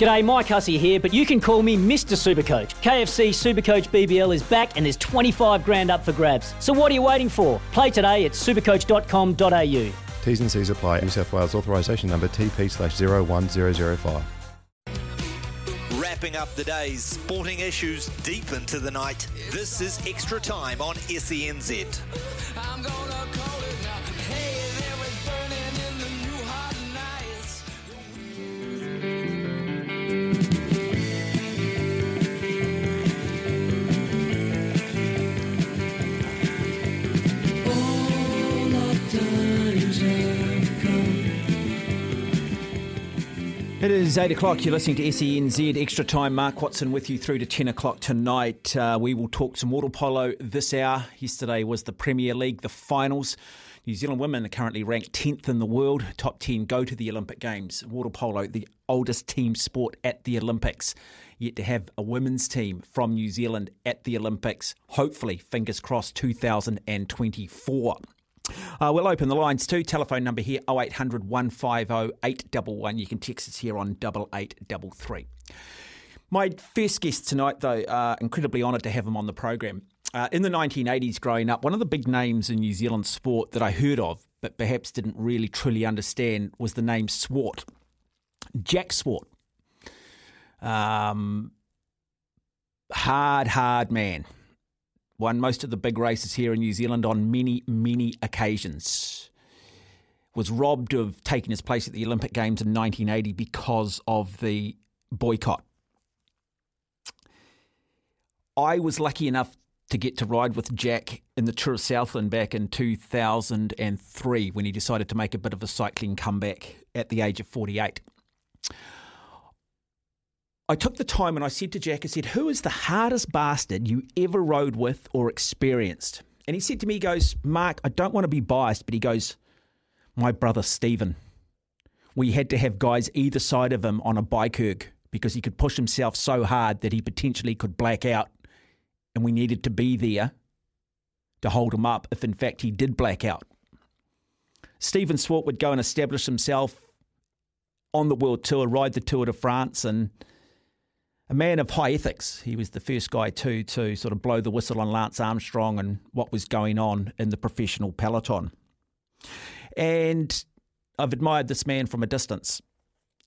G'day, Mike Hussey here, but you can call me Mr. Supercoach. KFC Supercoach BBL is back and there's 25 grand up for grabs. So what are you waiting for? Play today at supercoach.com.au. T's and C's apply. New South Wales authorisation number TP slash 01005. Wrapping up the day's sporting issues deep into the night. This is Extra Time on SENZ. It is 8 o'clock. You're listening to SENZ Extra Time. Mark Watson with you through to 10 o'clock tonight. Uh, we will talk some water polo this hour. Yesterday was the Premier League, the finals. New Zealand women are currently ranked 10th in the world. Top 10 go to the Olympic Games. Water polo, the oldest team sport at the Olympics. Yet to have a women's team from New Zealand at the Olympics. Hopefully, fingers crossed, 2024. Uh, we'll open the lines too. Telephone number here 0800 150 811. You can text us here on 8833. My first guest tonight, though, uh, incredibly honoured to have him on the program. Uh, in the 1980s, growing up, one of the big names in New Zealand sport that I heard of, but perhaps didn't really truly understand, was the name Swart. Jack Swart. Um, hard, hard man won most of the big races here in New Zealand on many, many occasions. Was robbed of taking his place at the Olympic Games in 1980 because of the boycott. I was lucky enough to get to ride with Jack in the Tour of Southland back in 2003 when he decided to make a bit of a cycling comeback at the age of 48. I took the time and I said to Jack, I said, Who is the hardest bastard you ever rode with or experienced? And he said to me, he goes, Mark, I don't want to be biased, but he goes, My brother Stephen. We had to have guys either side of him on a bike erg because he could push himself so hard that he potentially could black out. And we needed to be there to hold him up if, in fact, he did black out. Stephen Swart would go and establish himself on the world tour, ride the Tour de France, and a man of high ethics. He was the first guy too to sort of blow the whistle on Lance Armstrong and what was going on in the professional peloton. And I've admired this man from a distance.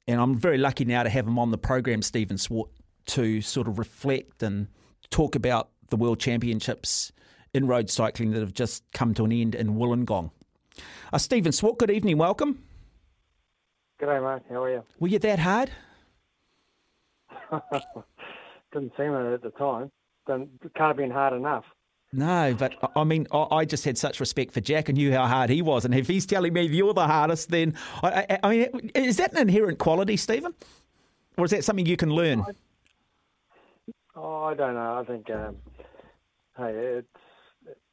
And I'm very lucky now to have him on the program, Stephen Swart, to sort of reflect and talk about the World Championships in road cycling that have just come to an end in Wollongong. Uh, Stephen Swart, good evening, welcome. G'day, Mark. How are you? Were you that hard? Didn't seem it at the time. Didn't, can't have been hard enough. No, but I- I mean, I I just had such respect for Jack and knew how hard he was. And if he's telling me you're the hardest, then I, I, I mean, is that an inherent quality, Stephen, or is that something you can learn? Oh, I don't know. I think, um, hey, it's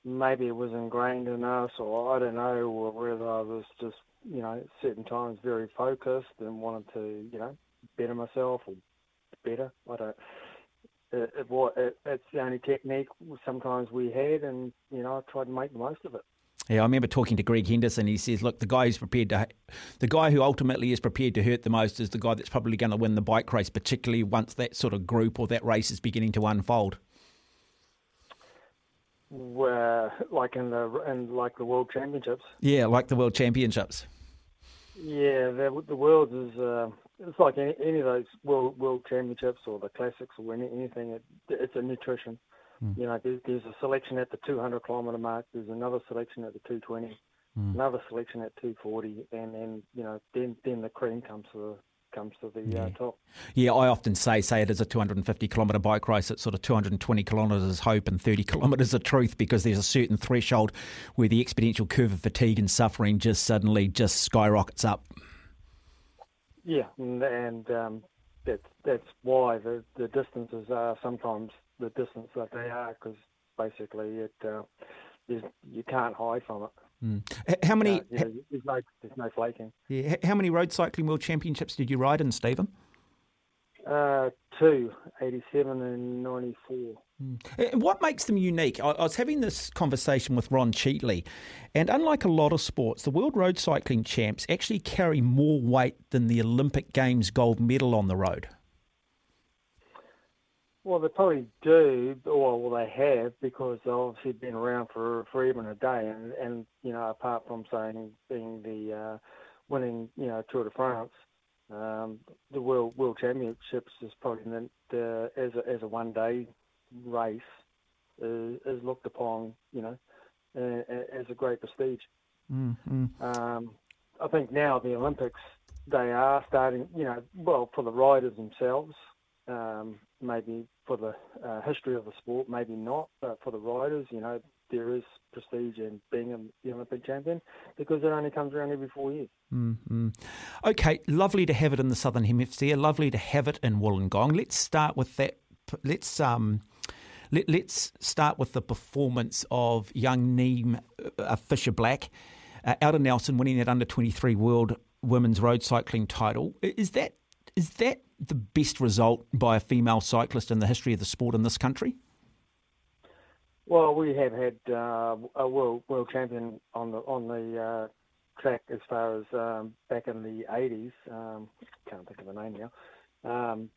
maybe it was ingrained in us, or I don't know, or whether I was just, you know, certain times very focused and wanted to, you know, better myself or better. I don't. Uh, it, it, it, it's the only technique sometimes we had, and you know, I tried to make the most of it. Yeah, I remember talking to Greg Henderson. He says, "Look, the guy who's prepared to, the guy who ultimately is prepared to hurt the most is the guy that's probably going to win the bike race, particularly once that sort of group or that race is beginning to unfold." Where, like in the in like the World Championships. Yeah, like the World Championships. Yeah, the, the world is uh, it's like any, any of those world world championships or the classics or any, anything. It, it's a nutrition. You know, there's, there's a selection at the 200 kilometre mark. There's another selection at the 220, another selection at 240, and then you know then then the cream comes to the comes to the uh, top. Yeah, I often say, say it is a 250 kilometre bike race. It's sort of 220 kilometres is hope and 30 kilometres of truth because there's a certain threshold where the exponential curve of fatigue and suffering just suddenly just skyrockets up. Yeah, and, and um, that's that's why the the distances are sometimes the distance that they are because basically it uh, you can't hide from it. Mm. How many? Uh, you know, there's no there's no flaking. Yeah. How many road cycling world championships did you ride in, Stephen? Uh, two, 87 and 94. Mm. What makes them unique? I, I was having this conversation with Ron Cheatley, and unlike a lot of sports, the World Road Cycling Champs actually carry more weight than the Olympic Games gold medal on the road. Well, they probably do, or well, they have, because they've obviously been around for for even a day, and and you know, apart from saying being the uh, winning, you know, Tour de France, um, the World World Championships is probably the, the as a as a one day race is, is looked upon, you know, as a great prestige. Mm-hmm. Um, I think now the Olympics they are starting, you know, well for the riders themselves um, maybe for the uh, history of the sport, maybe not, but for the riders, you know, there is prestige in being the Olympic champion because it only comes around every four years. Mm-hmm. Okay, lovely to have it in the Southern Hemisphere. Lovely to have it in Wollongong. Let's start with that. Let's um, let, us start with the performance of young Niamh uh, Fisher Black uh, out of Nelson, winning that under twenty three World Women's Road Cycling title. Is that is that the best result by a female cyclist in the history of the sport in this country? Well, we have had uh, a world world champion on the on the uh, track as far as um, back in the 80s. Um, can't think of the name now. Um,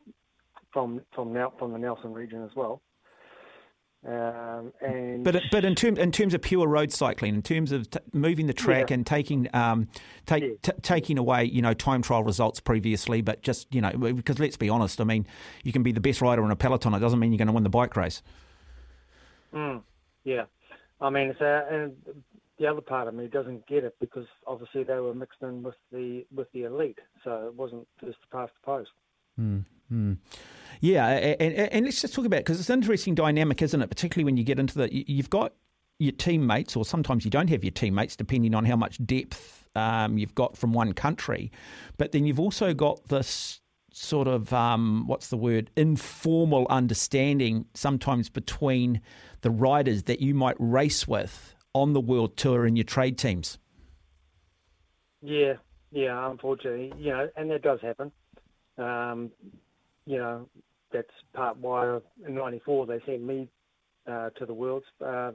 from from from the Nelson region as well. Um, and but but in terms in terms of pure road cycling, in terms of t- moving the track yeah. and taking um, take, yeah. t- taking away you know time trial results previously, but just you know because let's be honest, I mean you can be the best rider in a peloton, it doesn't mean you're going to win the bike race. Mm, yeah, I mean it's uh, and the other part of me doesn't get it because obviously they were mixed in with the with the elite, so it wasn't just past the post. Mm, mm. Yeah, and, and, let's just talk about it because it's an interesting dynamic, isn't it? Particularly when you get into the, you've got your teammates, or sometimes you don't have your teammates, depending on how much depth um, you've got from one country. But then you've also got this sort of um, what's the word informal understanding sometimes between the riders that you might race with on the world tour in your trade teams. Yeah, yeah, unfortunately, you know, and that does happen. Um, you know, that's part why in '94 they sent me uh, to the Worlds uh,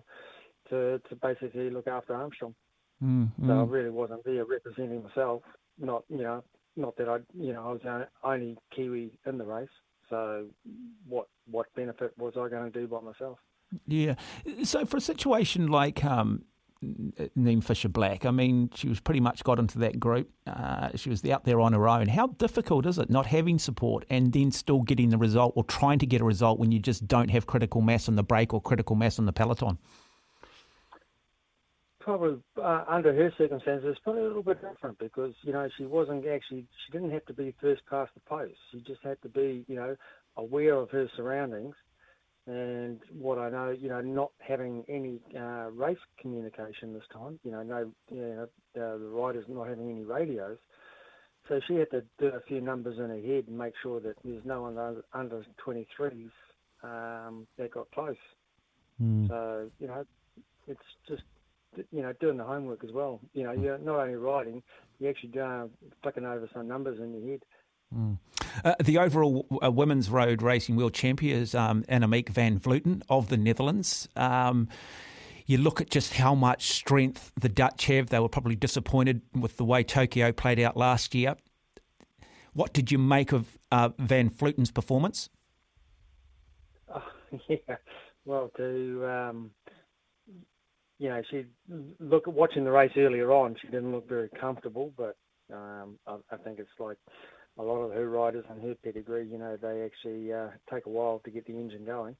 to to basically look after Armstrong. Mm, So I really wasn't there representing myself. Not you know, not that I you know I was the only Kiwi in the race. So what what benefit was I going to do by myself? Yeah. So for a situation like um, Niamh Fisher Black. I mean, she was pretty much got into that group. Uh, she was out there on her own. How difficult is it not having support and then still getting the result or trying to get a result when you just don't have critical mass on the break or critical mass on the peloton? Probably uh, under her circumstances, it's probably a little bit different because you know she wasn't actually she didn't have to be first past the post. She just had to be you know aware of her surroundings and what I know, you know, not having any uh, race communication this time, you know, no, you know, uh, the riders not having any radios. So she had to do a few numbers in her head and make sure that there's no one under, under 23s um, that got close. Mm. So, you know, it's just, you know, doing the homework as well. You know, you're not only riding, you're actually uh, flicking over some numbers in your head. Mm. Uh, the overall uh, women's road racing world champion is um, Annemiek van Vleuten of the Netherlands. Um, you look at just how much strength the Dutch have. They were probably disappointed with the way Tokyo played out last year. What did you make of uh, Van Vleuten's performance? Oh, yeah, well, to um, you know, she look watching the race earlier on. She didn't look very comfortable, but um, I, I think it's like a lot of her riders and her pedigree, you know, they actually uh, take a while to get the engine going.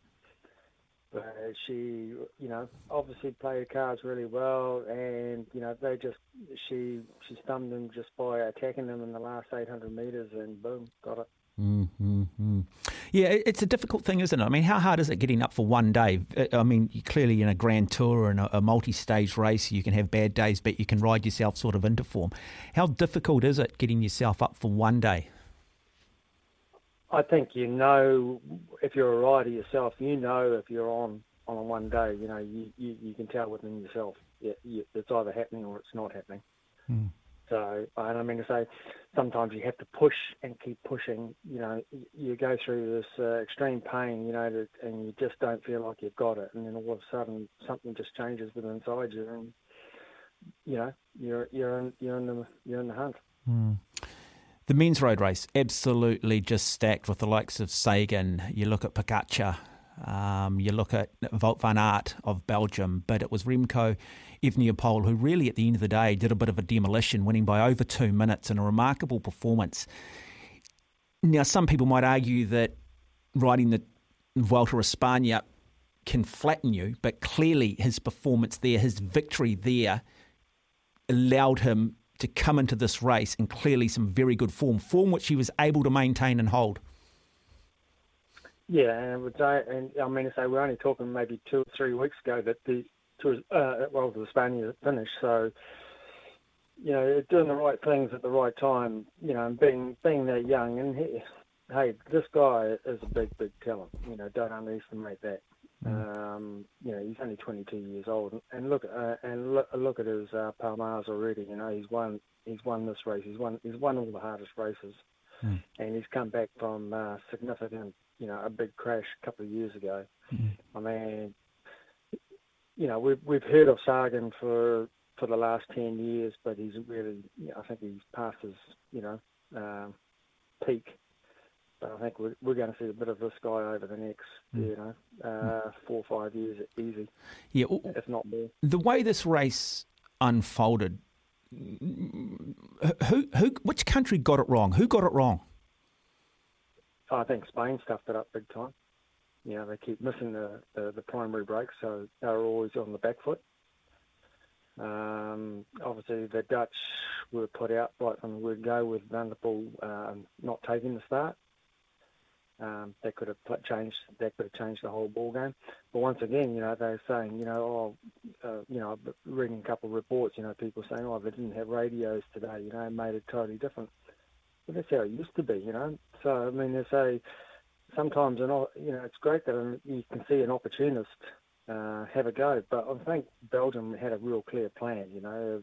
But she, you know, obviously played her cards really well, and you know they just she she stunned them just by attacking them in the last 800 meters, and boom, got it. Mm-hmm. Yeah, it's a difficult thing, isn't it? I mean, how hard is it getting up for one day? I mean, clearly in a grand tour and a, a multi stage race, you can have bad days, but you can ride yourself sort of into form. How difficult is it getting yourself up for one day? I think you know if you're a rider yourself, you know if you're on on a one day. You know, you, you, you can tell within yourself it, it's either happening or it's not happening. Mm. So, and I mean to say, sometimes you have to push and keep pushing. You know, you go through this uh, extreme pain, you know, and you just don't feel like you've got it, and then all of a sudden something just changes within inside you, and you know, you're you're in you're in the you're in the hunt. Mm. The men's road race, absolutely just stacked with the likes of Sagan. You look at Pogacar, um, you look at Wout van Aert of Belgium, but it was Remco Evenepoel who really, at the end of the day, did a bit of a demolition, winning by over two minutes in a remarkable performance. Now, some people might argue that riding the Vuelta a España can flatten you, but clearly his performance there, his victory there, allowed him to come into this race in clearly some very good form, form which he was able to maintain and hold. Yeah, and, it would say, and I mean to say we're only talking maybe two or three weeks ago that the tour, uh, well the Spaniard finished, so you know doing the right things at the right time, you know, and being being that young, and he, hey, this guy is a big big talent. You know, don't underestimate that. Mm. Um, you know, he's only 22 years old, and look uh, and look, look at his uh, Palmares already. You know, he's won he's won this race. He's won he's won all the hardest races, mm. and he's come back from uh, significant, you know, a big crash a couple of years ago. Mm. I mean, you know, we've we've heard of Sagan for for the last 10 years, but he's really, you know, I think he's past his, you know, um, peak but I think we're, we're going to see a bit of this guy over the next, mm. you know, uh, four or five years, easy. Yeah, if not more. The way this race unfolded, who, who, which country got it wrong? Who got it wrong? I think Spain stuffed it up big time. You know, they keep missing the, the, the primary break, so they're always on the back foot. Um, obviously, the Dutch were put out right from the word go with Van der Poel um, not taking the start. Um, that could have changed. That could have changed the whole ball game. But once again, you know, they're saying, you know, oh, uh, you know, reading a couple of reports, you know, people saying, oh, they didn't have radios today. You know, it made it totally different. But that's how it used to be, you know. So I mean, they say sometimes, you know, it's great that you can see an opportunist uh, have a go. But I think Belgium had a real clear plan. You know,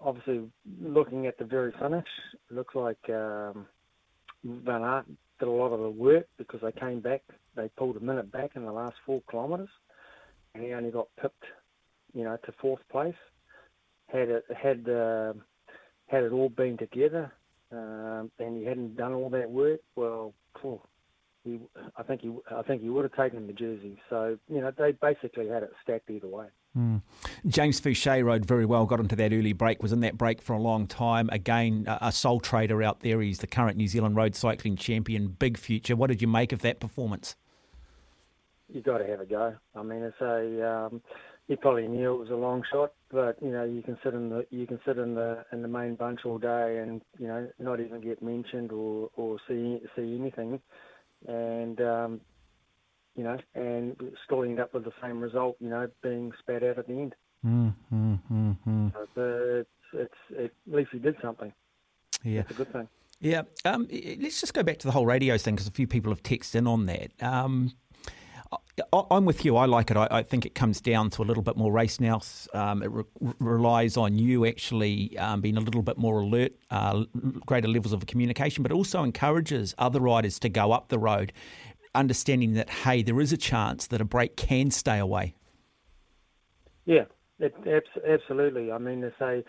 obviously looking at the very finish, it looks like. Um, Van Aert did a lot of the work because they came back. They pulled a minute back in the last four kilometres, and he only got pipped, you know, to fourth place. Had it had uh, had it all been together, um, and he hadn't done all that work, well, phew, he, I think he, I think he would have taken the jersey. So you know, they basically had it stacked either way. Mm. James Fouché rode very well, got into that early break, was in that break for a long time. Again, a, a sole trader out there. He's the current New Zealand road cycling champion. Big future. What did you make of that performance? You've got to have a go. I mean, it's a. Um, he probably knew it was a long shot, but you know, you can sit in the you can sit in the in the main bunch all day and you know not even get mentioned or or see see anything and um, you know, and still end up with the same result, you know, being spat out at the end. Mm, mm, mm, mm. So it's, it's, it, at least he did something. Yeah, it's a good thing. Yeah, um, let's just go back to the whole radio thing because a few people have texted in on that. Um, I'm with you. I like it. I, I, think it comes down to a little bit more race now. Um, it re- relies on you actually um, being a little bit more alert, uh, greater levels of communication, but also encourages other riders to go up the road, understanding that hey, there is a chance that a break can stay away. Yeah, it, absolutely. I mean, to say,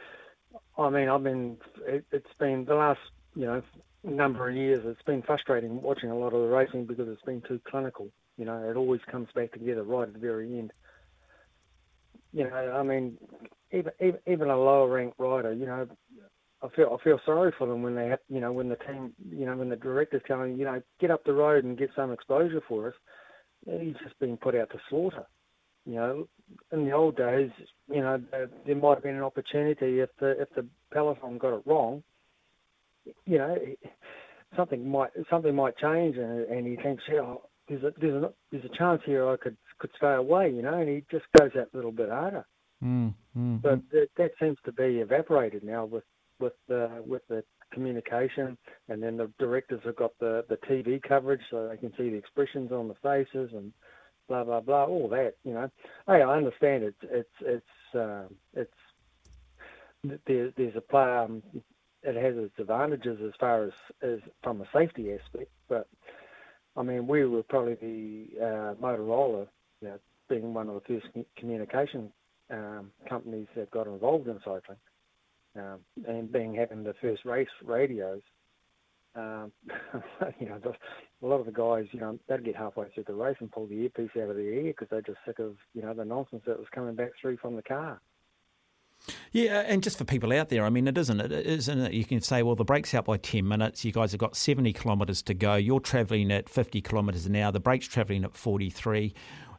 I mean, I've been. It, it's been the last, you know, number of years. It's been frustrating watching a lot of the racing because it's been too clinical you know, it always comes back together right at the very end. You know, I mean, even even, even a lower ranked rider, you know, I feel I feel sorry for them when they have, you know, when the team, you know, when the director's telling you know, get up the road and get some exposure for us. He's just being put out to slaughter. You know, in the old days, you know, there, there might have been an opportunity if the if the peloton got it wrong. You know, something might something might change, and, and he thinks, yeah, there's a there's a there's a chance here I could could stay away, you know, and he just goes that little bit harder. Mm, mm, but that, that seems to be evaporated now with with the with the communication, and then the directors have got the the TV coverage, so they can see the expressions on the faces and blah blah blah, all that. You know, hey, I understand it's it's it's uh, it's there, there's a play. Um, it has its advantages as far as, as from a safety aspect, but I mean, we were probably the uh, Motorola, you know, being one of the first communication um, companies that got involved in cycling, um, and being having the first race radios. Um, you know, a lot of the guys, you know, they'd get halfway through the race and pull the earpiece out of their ear because they're just sick of, you know, the nonsense that was coming back through from the car. Yeah, and just for people out there, I mean, it isn't it isn't it? You can say, well, the break's out by ten minutes. You guys have got seventy kilometres to go. You're travelling at fifty kilometres an hour. The break's travelling at forty three.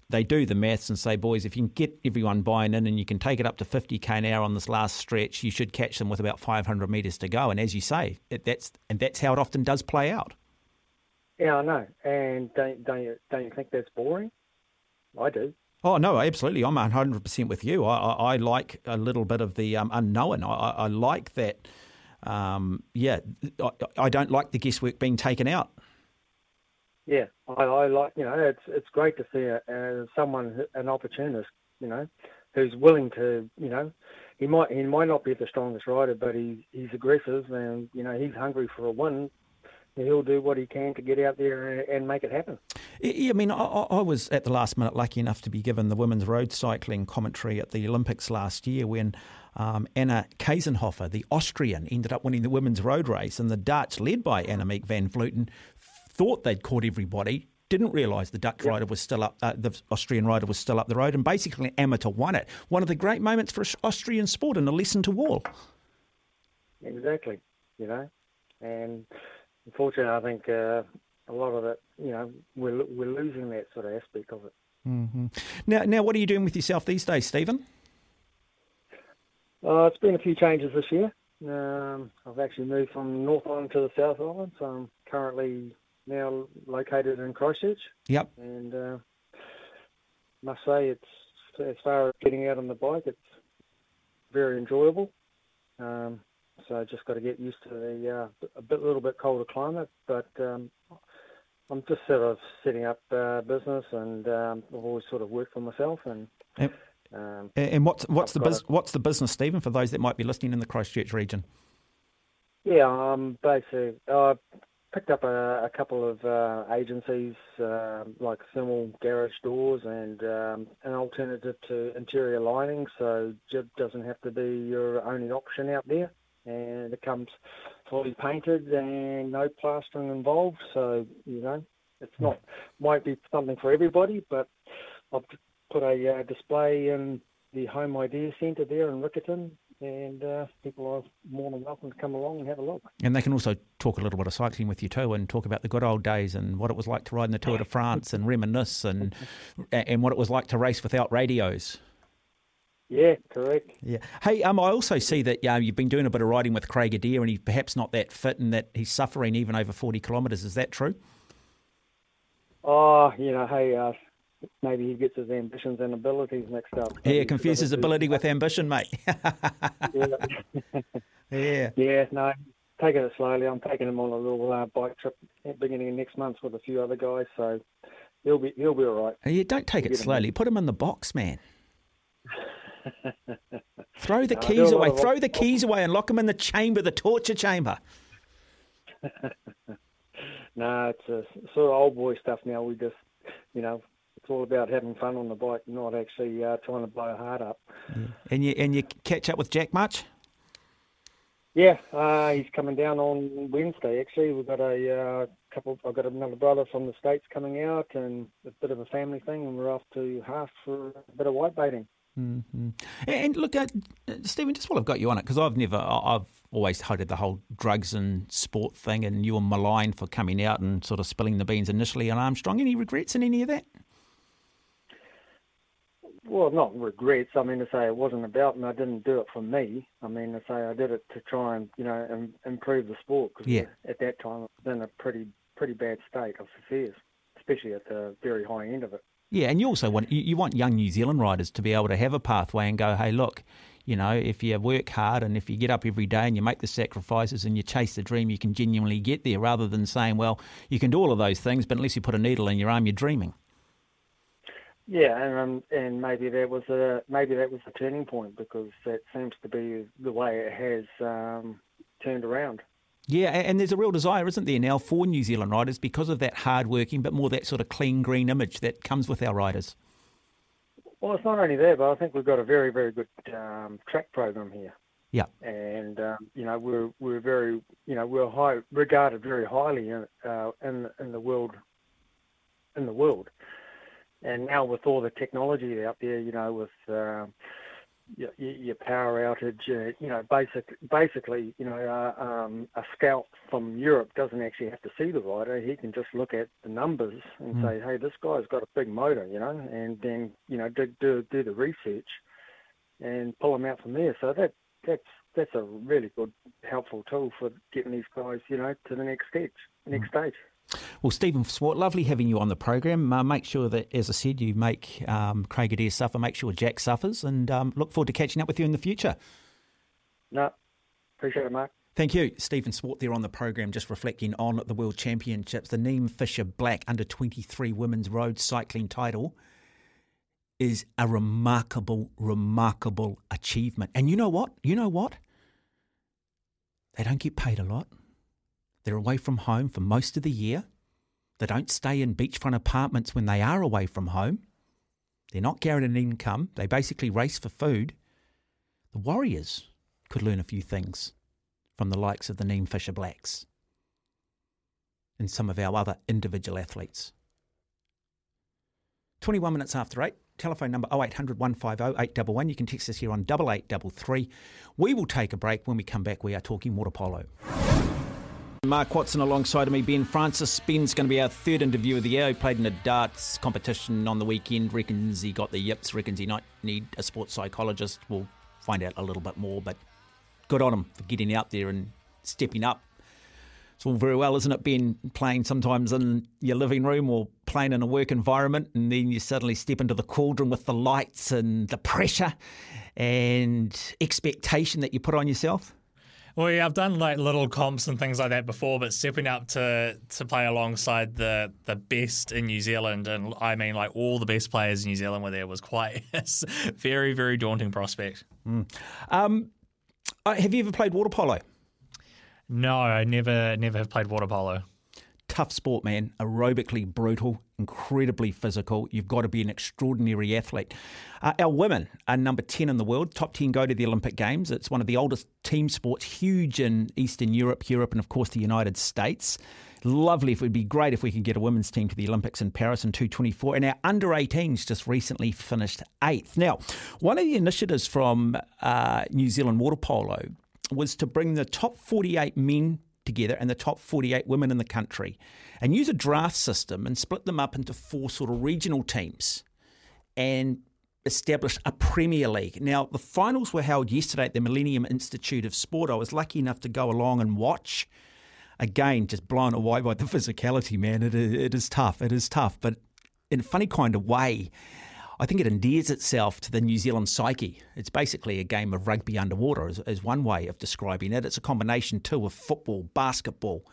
They do the maths and say, boys, if you can get everyone buying in and you can take it up to 50k an hour on this last stretch, you should catch them with about 500 metres to go. And as you say, it, that's and that's how it often does play out. Yeah, I know. And don't don't you, don't you think that's boring? I do. Oh no, absolutely. I'm 100 percent with you. I, I, I, like a little bit of the um, unknown. I, I, like that. Um, yeah, I, don't like the guesswork being taken out. Yeah, I, like you know it's it's great to see a, someone an opportunist, you know, who's willing to you know he might he might not be the strongest rider, but he he's aggressive and you know he's hungry for a win he'll do what he can to get out there and make it happen. Yeah, I mean, I, I, was at the last minute lucky enough to be given the women's road cycling commentary at the Olympics last year when um, Anna Kiesenhofer, the Austrian, ended up winning the women's road race, and the Dutch, led by Annemiek van Vleuten, thought they'd caught everybody. Didn't realise the Dutch yep. rider was still up, uh, the Austrian rider was still up the road, and basically amateur won it. One of the great moments for Austrian sport and a lesson to all. Exactly, you know, and unfortunately, I think uh, a lot of it, you know, we're we're losing that sort of aspect of it. Mm-hmm. Now, now, what are you doing with yourself these days, Stephen? Uh, it's been a few changes this year. Um, I've actually moved from North Island to the South Island, so I'm currently now located in Christchurch. Yep. And uh, must say, it's as far as getting out on the bike, it's very enjoyable. Um, so I just got to get used to the uh, a bit, little bit colder climate. But um, I'm just sort of setting up uh, business, and um, I've always sort of worked for myself. And and, um, and what's what's the bus- what's the business, Stephen, for those that might be listening in the Christchurch region? Yeah, um, basically, I picked up a, a couple of uh, agencies uh, like thermal garage doors and um, an alternative to interior lining, so jib doesn't have to be your only option out there and it comes fully painted and no plastering involved. So you know, it's not might be something for everybody, but I've put a uh, display in the Home Idea Centre there in Riccarton, and uh, people are more than welcome to come along and have a look. And they can also talk a little bit of cycling with you too, and talk about the good old days and what it was like to ride in the Tour de France, and reminisce, and and what it was like to race without radios. Yeah, correct. Yeah. Hey, um, I also see that uh, you've been doing a bit of riding with Craig Adair, and he's perhaps not that fit, and that he's suffering even over forty kilometres. Is that true? Oh, you know, hey, uh, maybe he gets his ambitions and abilities mixed up. Yeah, confuses ability with ambition, mate. yeah. yeah. Yeah. No, taking it slowly. I'm taking him on a little uh, bike trip at beginning of next month with a few other guys, so he'll be he'll be all right. Yeah, don't take it slowly. Put him in the box, man. Throw the no, keys away. Throw the keys away and lock them in the chamber, the torture chamber. no, it's a sort of old boy stuff now. We just, you know, it's all about having fun on the bike, not actually uh, trying to blow a heart up. And you and you catch up with Jack much? Yeah, uh, he's coming down on Wednesday. Actually, we've got a uh, couple. I've got another brother from the states coming out, and a bit of a family thing, and we're off to Haast for a bit of white baiting. Mm-hmm. And look, uh, Stephen, just while I've got you on it, because I've never, I've always hated the whole drugs and sport thing, and you were maligned for coming out and sort of spilling the beans initially on Armstrong. Any regrets in any of that? Well, not regrets. I mean, to say it wasn't about, and I didn't do it for me. I mean, to say I did it to try and you know improve the sport because yeah. at that time it was in a pretty pretty bad state of affairs, especially at the very high end of it. Yeah, and you also want you, want young New Zealand riders to be able to have a pathway and go, hey, look, You know, if you work hard and if you get up every day and you make the sacrifices and you chase the dream, you can genuinely get there rather than saying, well, you can do all of those things, but unless you put a needle in your arm, you're dreaming. Yeah, and um, and maybe that was a maybe that was a turning point because that seems to be the way it has um, turned around. Yeah, and there's a real desire, isn't there, now for New Zealand riders because of that hard working, but more that sort of clean green image that comes with our riders. Well, it's not only that, but I think we've got a very, very good um, track program here. Yeah. And um, you know we're we're very you know we're high regarded very highly in uh, in in the world in the world. And now with all the technology out there, you know, with uh, your, your, power outage, uh, you know, basic, basically, you know, uh, um, a scout from Europe doesn't actually have to see the rider. He can just look at the numbers and mm. say, hey, this guy's got a big motor, you know, and then, you know, do, do, do the research and pull them out from there. So that that's that's a really good, helpful tool for getting these guys, you know, to the next stage, next mm. stage. Well, Stephen Swart, lovely having you on the program. Uh, make sure that, as I said, you make um, Craig Adair suffer, make sure Jack suffers, and um, look forward to catching up with you in the future. No, appreciate it, Mark. Thank you. Stephen Swart there on the program, just reflecting on the World Championships. The Niamh Fisher Black under 23 women's road cycling title is a remarkable, remarkable achievement. And you know what? You know what? They don't get paid a lot. They're away from home for most of the year. They don't stay in beachfront apartments when they are away from home. They're not guaranteed an income. They basically race for food. The Warriors could learn a few things from the likes of the Niamh Fisher Blacks and some of our other individual athletes. 21 minutes after 8, telephone number 0800 150 811. You can text us here on 8833. We will take a break. When we come back, we are talking water polo. Mark Watson alongside of me, Ben Francis. Ben's going to be our third interview of the year. He played in a darts competition on the weekend. Reckons he got the yips. Reckons he might need a sports psychologist. We'll find out a little bit more, but good on him for getting out there and stepping up. It's all very well, isn't it, Ben, playing sometimes in your living room or playing in a work environment, and then you suddenly step into the cauldron with the lights and the pressure and expectation that you put on yourself? Well, yeah, I've done like little comps and things like that before, but stepping up to to play alongside the the best in New Zealand, and I mean like all the best players in New Zealand were there, was quite a very very daunting prospect. Mm. Um, uh, have you ever played water polo? No, I never never have played water polo tough sport, man. Aerobically brutal, incredibly physical. You've got to be an extraordinary athlete. Uh, our women are number 10 in the world. Top 10 go to the Olympic Games. It's one of the oldest team sports, huge in Eastern Europe, Europe, and of course the United States. Lovely. It would be great if we could get a women's team to the Olympics in Paris in 224. And our under 18s just recently finished eighth. Now, one of the initiatives from uh, New Zealand Water Polo was to bring the top 48 men together and the top 48 women in the country and use a draft system and split them up into four sort of regional teams and establish a Premier League. Now, the finals were held yesterday at the Millennium Institute of Sport. I was lucky enough to go along and watch. Again, just blown away by the physicality, man. It is, it is tough. It is tough, but in a funny kind of way. I think it endears itself to the New Zealand psyche. It's basically a game of rugby underwater, is, is one way of describing it. It's a combination too of football, basketball.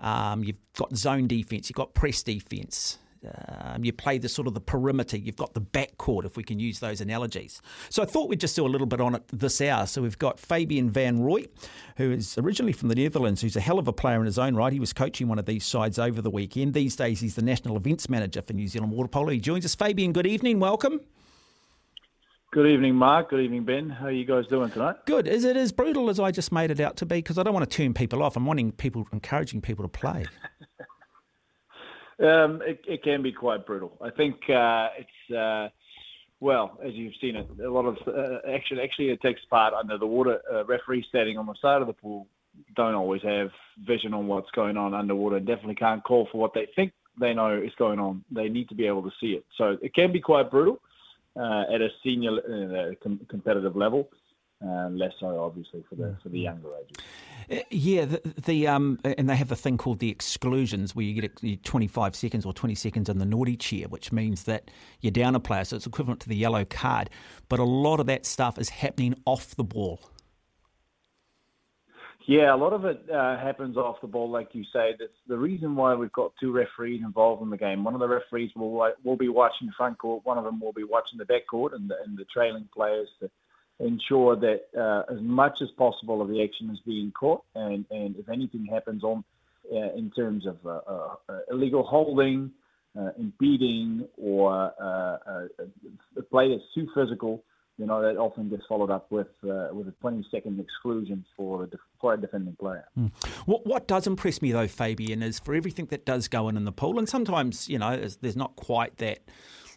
Um, you've got zone defence, you've got press defence. Um, you play the sort of the perimeter. You've got the backcourt, if we can use those analogies. So I thought we'd just do a little bit on it this hour. So we've got Fabian van Rooy, who is originally from the Netherlands, who's a hell of a player in his own right. He was coaching one of these sides over the weekend. These days, he's the national events manager for New Zealand Water Polo. He joins us. Fabian, good evening. Welcome. Good evening, Mark. Good evening, Ben. How are you guys doing tonight? Good. Is it as brutal as I just made it out to be? Because I don't want to turn people off. I'm wanting people, encouraging people to play. Um, it, it, can be quite brutal. I think uh, it's uh, well, as you've seen it, a lot of uh, action actually it takes part under the water. Uh, referee standing on the side of the pool don't always have vision on what's going on underwater, and definitely can't call for what they think they know is going on. They need to be able to see it. So it can be quite brutal uh, at a senior uh, com- competitive level. Uh, less so, obviously, for the for the younger ages. Yeah, the, the, um, and they have a thing called the exclusions, where you get 25 seconds or 20 seconds in the naughty chair, which means that you're down a player, so it's equivalent to the yellow card. But a lot of that stuff is happening off the ball. Yeah, a lot of it uh, happens off the ball, like you say. That's the reason why we've got two referees involved in the game. One of the referees will will be watching the front court. One of them will be watching the back court and the, and the trailing players ensure that uh, as much as possible of the action is being caught, and, and if anything happens on uh, in terms of uh, uh, illegal holding, uh, impeding, or a play that's too physical you know, that often gets followed up with uh, with a 20 second exclusion for a, def- for a defending player. Mm. What, what does impress me though, Fabian, is for everything that does go in in the pool, and sometimes you know there's not quite that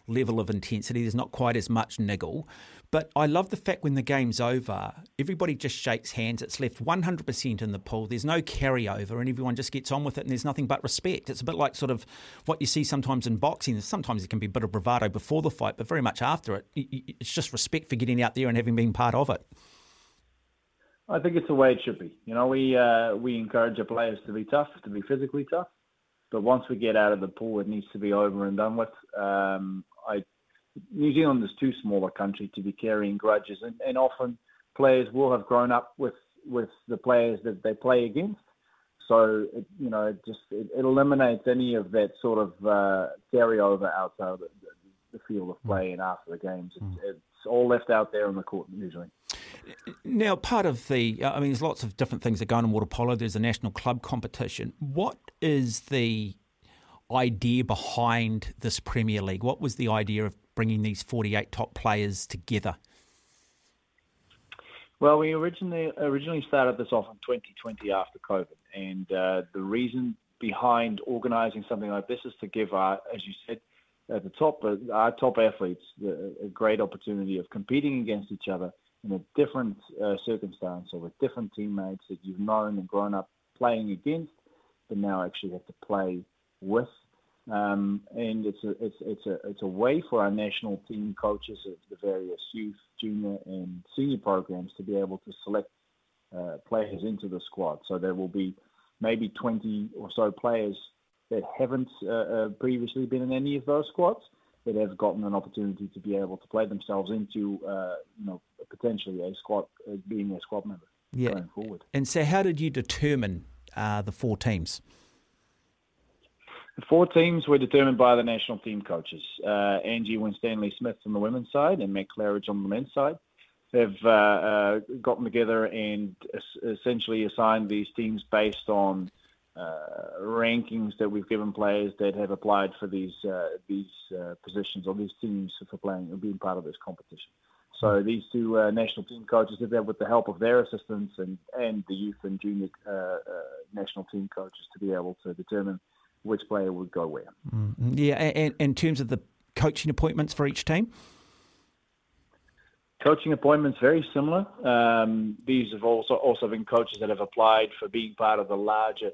level of intensity. There's not quite as much niggle. But I love the fact when the game's over, everybody just shakes hands. It's left 100% in the pool. There's no carryover, and everyone just gets on with it, and there's nothing but respect. It's a bit like sort of what you see sometimes in boxing. Sometimes it can be a bit of bravado before the fight, but very much after it. It's just respect for getting out there and having been part of it. I think it's the way it should be. You know, we uh, we encourage our players to be tough, to be physically tough, but once we get out of the pool, it needs to be over and done with. Um, I New Zealand is too small a country to be carrying grudges, and, and often players will have grown up with with the players that they play against. So it, you know, it just it, it eliminates any of that sort of uh, carryover outside of the, the, field of play and after the games. It's, mm. it's all left out there on the court usually. Now, part of the, I mean, there's lots of different things that go on in water polo. There's a national club competition. What is the idea behind this Premier League? What was the idea of bringing these 48 top players together? Well, we originally originally started this off in 2020 after COVID, and uh, the reason behind organising something like this is to give our, as you said, at the top, uh, our top athletes a great opportunity of competing against each other in a different uh, circumstance or with different teammates that you've known and grown up playing against, but now actually have to play with um, and it's a it's it's a it's a way for our national team coaches of the various youth, junior, and senior programs to be able to select uh, players into the squad. So there will be maybe 20 or so players that haven't uh, uh, previously been in any of those squads that have gotten an opportunity to be able to play themselves into uh, you know potentially a squad uh, being a squad member yeah. going forward. And so, how did you determine uh, the four teams? The four teams were determined by the national team coaches. Uh, Angie Winstanley Smith on the women's side and Matt Claridge on the men's side have uh, uh, gotten together and essentially assigned these teams based on uh, rankings that we've given players that have applied for these uh, these uh, positions or these teams for playing or being part of this competition. So these two uh, national team coaches did that with the help of their assistants and, and the youth and junior uh, uh, national team coaches to be able to determine which player would go where. Mm-hmm. Yeah, and, in terms of the coaching appointments for each team? Coaching appointments very similar. Um, these have also also been coaches that have applied for being part of the larger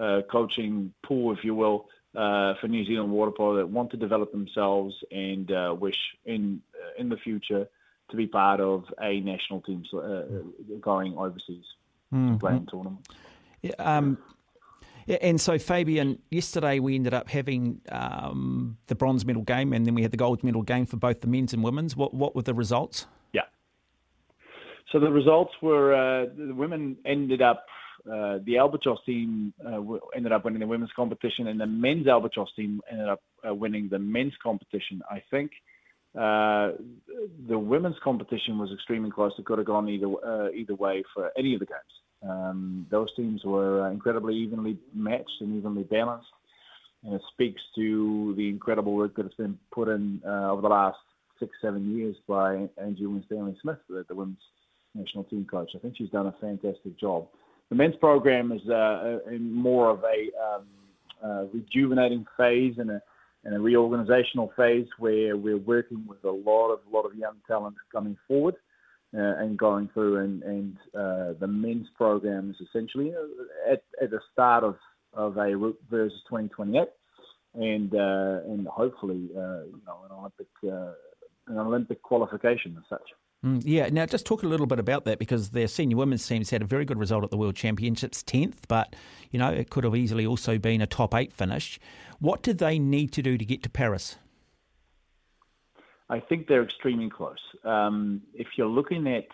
uh, coaching pool, if you will, uh, for New Zealand water polo that want to develop themselves and uh, wish in uh, in the future to be part of a national team uh, going overseas mm-hmm. to play in tournaments. Yeah, um, and so, Fabian, yesterday we ended up having um, the bronze medal game and then we had the gold medal game for both the men's and women's. What, what were the results? Yeah. So the results were uh, the women ended up, uh, the Albatross team uh, ended up winning the women's competition and the men's Albatross team ended up uh, winning the men's competition. I think uh, the women's competition was extremely close. It could have gone either, uh, either way for any of the games. Um, those teams were uh, incredibly evenly matched and evenly balanced, and it speaks to the incredible work that has been put in uh, over the last six, seven years by Angie Winstanley Smith, the, the women's national team coach. I think she's done a fantastic job. The men's program is uh, in more of a um, uh, rejuvenating phase and a, and a reorganizational phase where we're working with a lot of lot of young talent coming forward uh, and going through, and, and uh, the men's program is essentially at, at the start of, of a Root versus 2028, and uh, and hopefully uh, you know an Olympic uh, an Olympic qualification as such. Mm, yeah, now just talk a little bit about that because their senior women's team's had a very good result at the World Championships, 10th, but you know it could have easily also been a top eight finish. What do they need to do to get to Paris? I think they're extremely close. Um, if you're looking at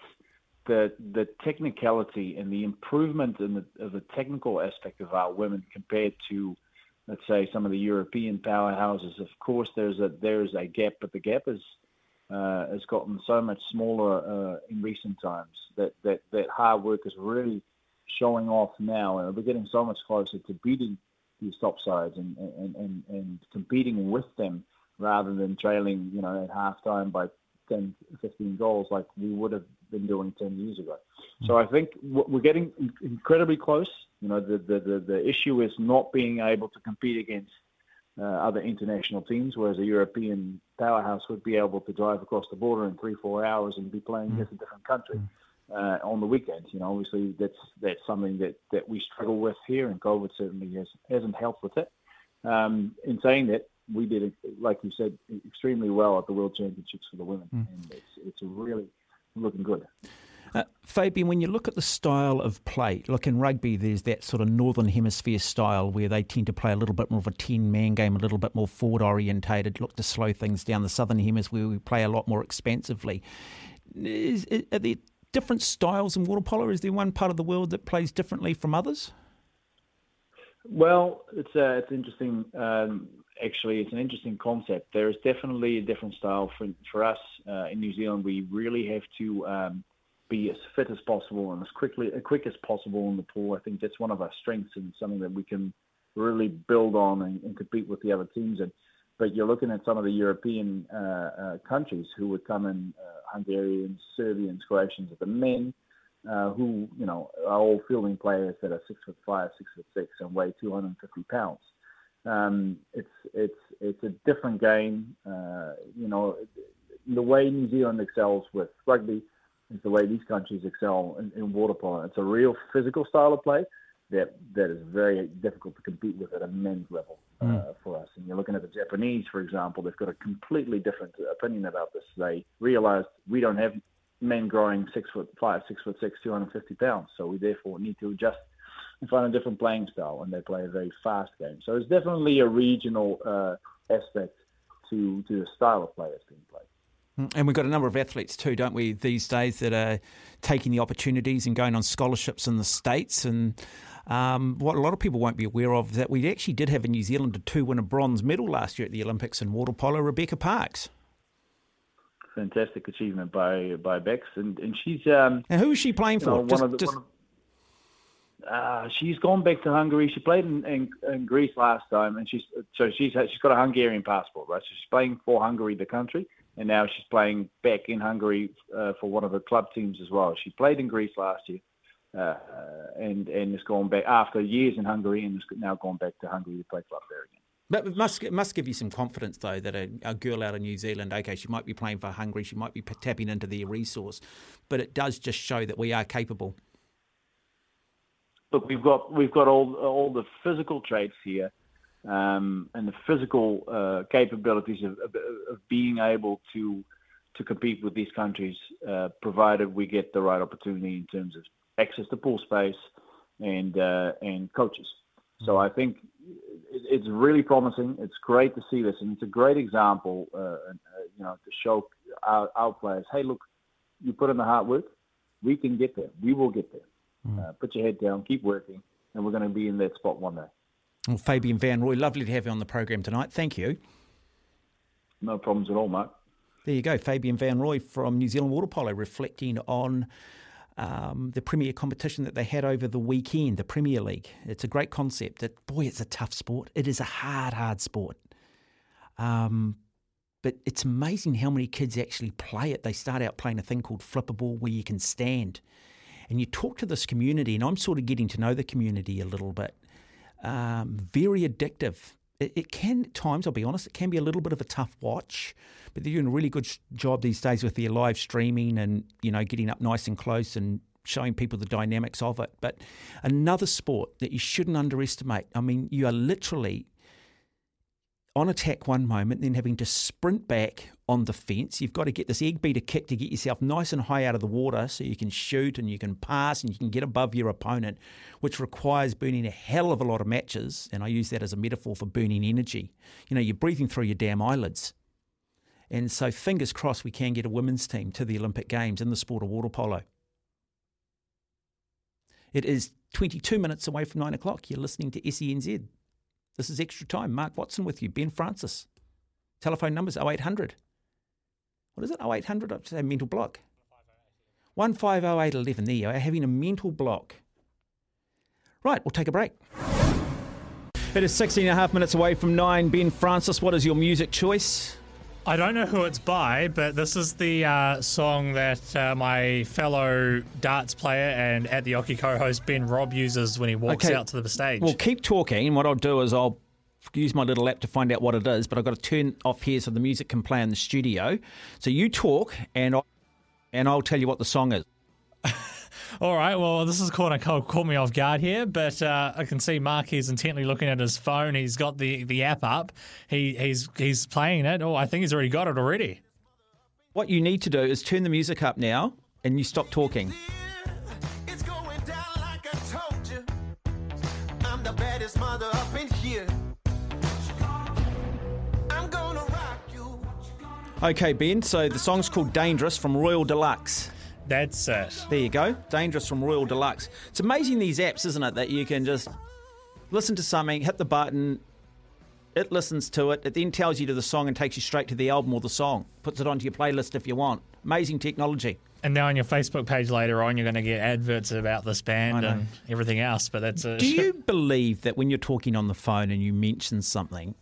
the the technicality and the improvement in the, the technical aspect of our women compared to, let's say, some of the European powerhouses, of course there's a there's a gap, but the gap is uh, has gotten so much smaller uh, in recent times that, that that hard work is really showing off now, and we're getting so much closer to beating these top sides and and, and, and competing with them rather than trailing, you know, at halftime by 10, 15 goals like we would have been doing 10 years ago. So I think we're getting incredibly close. You know, the, the, the, the issue is not being able to compete against uh, other international teams, whereas a European powerhouse would be able to drive across the border in three, four hours and be playing against a different country. Uh, on the weekends, you know, obviously that's that's something that, that we struggle with here, and COVID certainly has, hasn't helped with it. Um, in saying that, we did, like you said, extremely well at the World Championships for the women, mm. and it's it's really looking good. Uh, Fabian, when you look at the style of play, look in rugby, there's that sort of northern hemisphere style where they tend to play a little bit more of a ten-man game, a little bit more forward orientated, look to slow things down. The southern hemisphere, we play a lot more expansively. Is, is, are there different styles in water polo? Is there one part of the world that plays differently from others? Well, it's uh, it's interesting. Um, actually, it's an interesting concept. There is definitely a different style for for us uh, in New Zealand. We really have to um, be as fit as possible and as quickly as quick as possible in the pool. I think that's one of our strengths and something that we can really build on and, and compete with the other teams. And but you're looking at some of the European uh, uh, countries who would come in, uh, Hungarians, Serbians, Croatians, the men. Uh, who you know are all fielding players that are six foot five, six foot six, and weigh 250 pounds. Um, it's it's it's a different game. Uh, you know, the way New Zealand excels with rugby is the way these countries excel in, in water polo. It's a real physical style of play that that is very difficult to compete with at a men's level uh, mm. for us. And you're looking at the Japanese, for example, they've got a completely different opinion about this. They realized we don't have men growing six foot five, six foot six, 250 pounds, so we therefore need to adjust find a different playing style, and they play a very fast game. So it's definitely a regional uh, aspect to to the style of play that's being played. Mm, and we've got a number of athletes too, don't we, these days that are taking the opportunities and going on scholarships in the States. And um, what a lot of people won't be aware of is that we actually did have a New Zealander to win a bronze medal last year at the Olympics in water polo, Rebecca Parkes. Fantastic achievement by by Bex, and and she's um, and who is she playing for? Know, just, one of the, just... of, uh, she's gone back to Hungary. She played in, in, in, Greece last time, and she's so she's she's got a Hungarian passport, right? So she's playing for Hungary, the country, and now she's playing back in Hungary uh, for one of the club teams as well. She played in Greece last year, uh, and and has gone back after years in Hungary, and has now gone back to Hungary to play club there again. But it must it must give you some confidence though that a, a, girl out of New Zealand, okay, she might be playing for Hungary, she might be tapping into their resource, but it does just show that we are capable look, we've got we've got all all the physical traits here, um, and the physical uh, capabilities of, of, of, being able to to compete with these countries, uh, provided we get the right opportunity in terms of access to pool space and uh, and coaches. So I think it's really promising. It's great to see this, and it's a great example, uh, uh, you know, to show our, our players, hey, look, you put in the hard work, we can get there. We will get there. Mm. Uh, put your head down, keep working, and we're going to be in that spot one day. Well, Fabian Van Roy, lovely to have you on the program tonight. Thank you. No problems at all, Mark. There you go, Fabian Van Roy from New Zealand Water Polo, reflecting on um, the premier competition that they had over the weekend, the Premier League. It's a great concept. That boy, it's a tough sport. It is a hard, hard sport. Um, but it's amazing how many kids actually play it. They start out playing a thing called flipper ball, where you can stand and you talk to this community, and I'm sort of getting to know the community a little bit. Um, very addictive. It, it, can at times, I'll be honest, it can be a little bit of a tough watch, but they're doing a really good job these days with their live streaming and you know getting up nice and close and showing people the dynamics of it. But another sport that you shouldn't underestimate. I mean, you are literally on attack one moment, then having to sprint back on the fence. You've got to get this egg beater kick to get yourself nice and high out of the water so you can shoot and you can pass and you can get above your opponent, which requires burning a hell of a lot of matches. And I use that as a metaphor for burning energy. You know, you're breathing through your damn eyelids. And so, fingers crossed, we can get a women's team to the Olympic Games in the sport of water polo. It is 22 minutes away from nine o'clock. You're listening to SENZ. This is extra time. Mark Watson with you, Ben Francis. Telephone numbers 0800 what is it? 0800, I'd say mental block. 150811. There you are, having a mental block. Right, we'll take a break. It is 16 and a half minutes away from nine. Ben Francis, what is your music choice? I don't know who it's by, but this is the uh, song that uh, my fellow darts player and at the Oki co-host Ben Robb uses when he walks Okay. out to the stage. Well, keep talking, what I'll do is I'll use my little app to find out what it is, but I've got to turn off here so the music can play in the studio. So you talk, and I'll, and I'll tell you what the song is. All right, well, this is caught, caught, caught me off guard here, but uh, I can see Mark is intently looking at his phone. He's got the, the app up. He he's he's playing it. Oh, I think he's already got it already. What you need to do is turn the music up now, and you stop talking. It's Okay, Ben. So the song's called "Dangerous" from Royal Deluxe. That's it. There you go. Dangerous from Royal Deluxe. It's amazing these apps, isn't it? That you can just listen to something, hit the button, it listens to it, it then tells you to the song and takes you straight to the album or the song. Puts it onto your playlist if you want. Amazing technology. And now on your Facebook page later on, you're going to get adverts about this band and everything else. But that's a Do you believe that when you're talking on the phone and you mention something,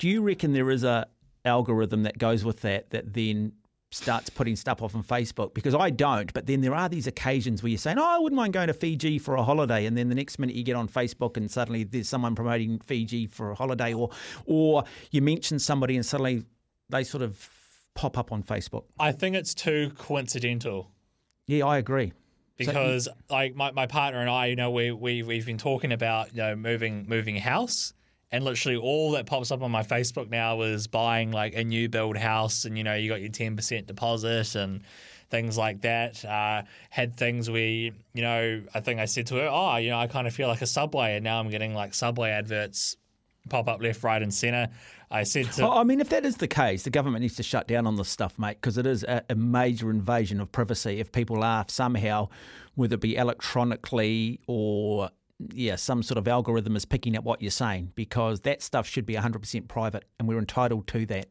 do you reckon there is a algorithm that goes with that that then starts putting stuff off on Facebook? Because I don't, but then there are these occasions where you're saying, "Oh, I wouldn't mind going to Fiji for a holiday," and then the next minute you get on Facebook and suddenly there's someone promoting Fiji for a holiday, or or you mention somebody and suddenly they sort of pop up on Facebook. I think it's too coincidental. Yeah, I agree. because like my, my partner and I, you know, we, we we've been talking about you know moving moving house, and literally all that pops up on my Facebook now is buying like a new build house, and you know you got your ten percent deposit and things like that. Uh, had things where you know I think I said to her, oh, you know, I kind of feel like a Subway, and now I'm getting like Subway adverts pop up left, right, and center. I said to I mean, if that is the case, the government needs to shut down on this stuff, mate, because it is a, a major invasion of privacy. If people are somehow, whether it be electronically or yeah, some sort of algorithm is picking up what you're saying, because that stuff should be 100% private, and we're entitled to that.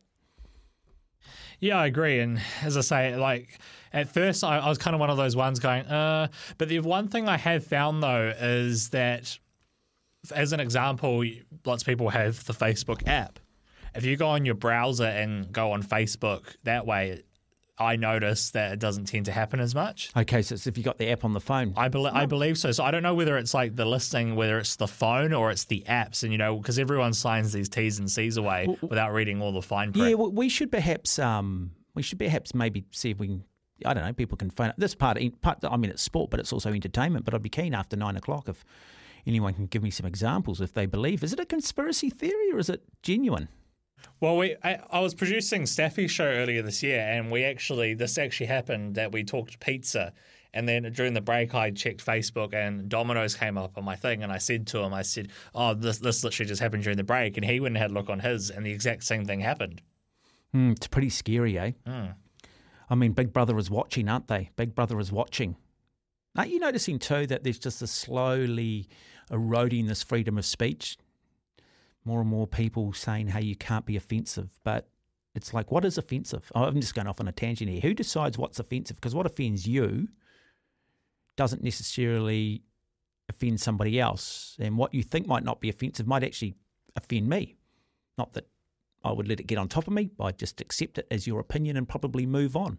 Yeah, I agree. And as I say, like at first, I, I was kind of one of those ones going, uh. But the one thing I have found though is that, as an example, lots of people have the Facebook app. If you go on your browser and go on Facebook that way, I notice that it doesn't tend to happen as much. Okay, so it's if you got the app on the phone. I, bel I believe so. So I don't know whether it's like the listing, whether it's the phone or it's the apps, and you know, because everyone signs these T's and C's away without reading all the fine print. Yeah, well, we should perhaps um, we should perhaps maybe see if we can. I don't know. People can phone up. This part, part. I mean, it's sport, but it's also entertainment. But I'd be keen after nine o'clock if anyone can give me some examples if they believe. Is it a conspiracy theory or is it genuine? Well, we I, I was producing Staffy's show earlier this year, and we actually this actually happened that we talked pizza, and then during the break I checked Facebook, and Domino's came up on my thing, and I said to him, I said, "Oh, this this literally just happened during the break," and he went and had a look on his, and the exact same thing happened. Mm, it's pretty scary, eh? I mean, Big Brother is watching, aren't they? Big Brother is watching. Aren't you noticing too that there's just a slowly eroding this freedom of speech? More and more people saying, hey, you can't be offensive. But it's like, what is offensive? Oh, I'm just going off on a tangent here. Who decides what's offensive? Because what offends you doesn't necessarily offend somebody else. And what you think might not be offensive might actually offend me. Not that I would let it get on top of me. but I'd just accept it as your opinion and probably move on.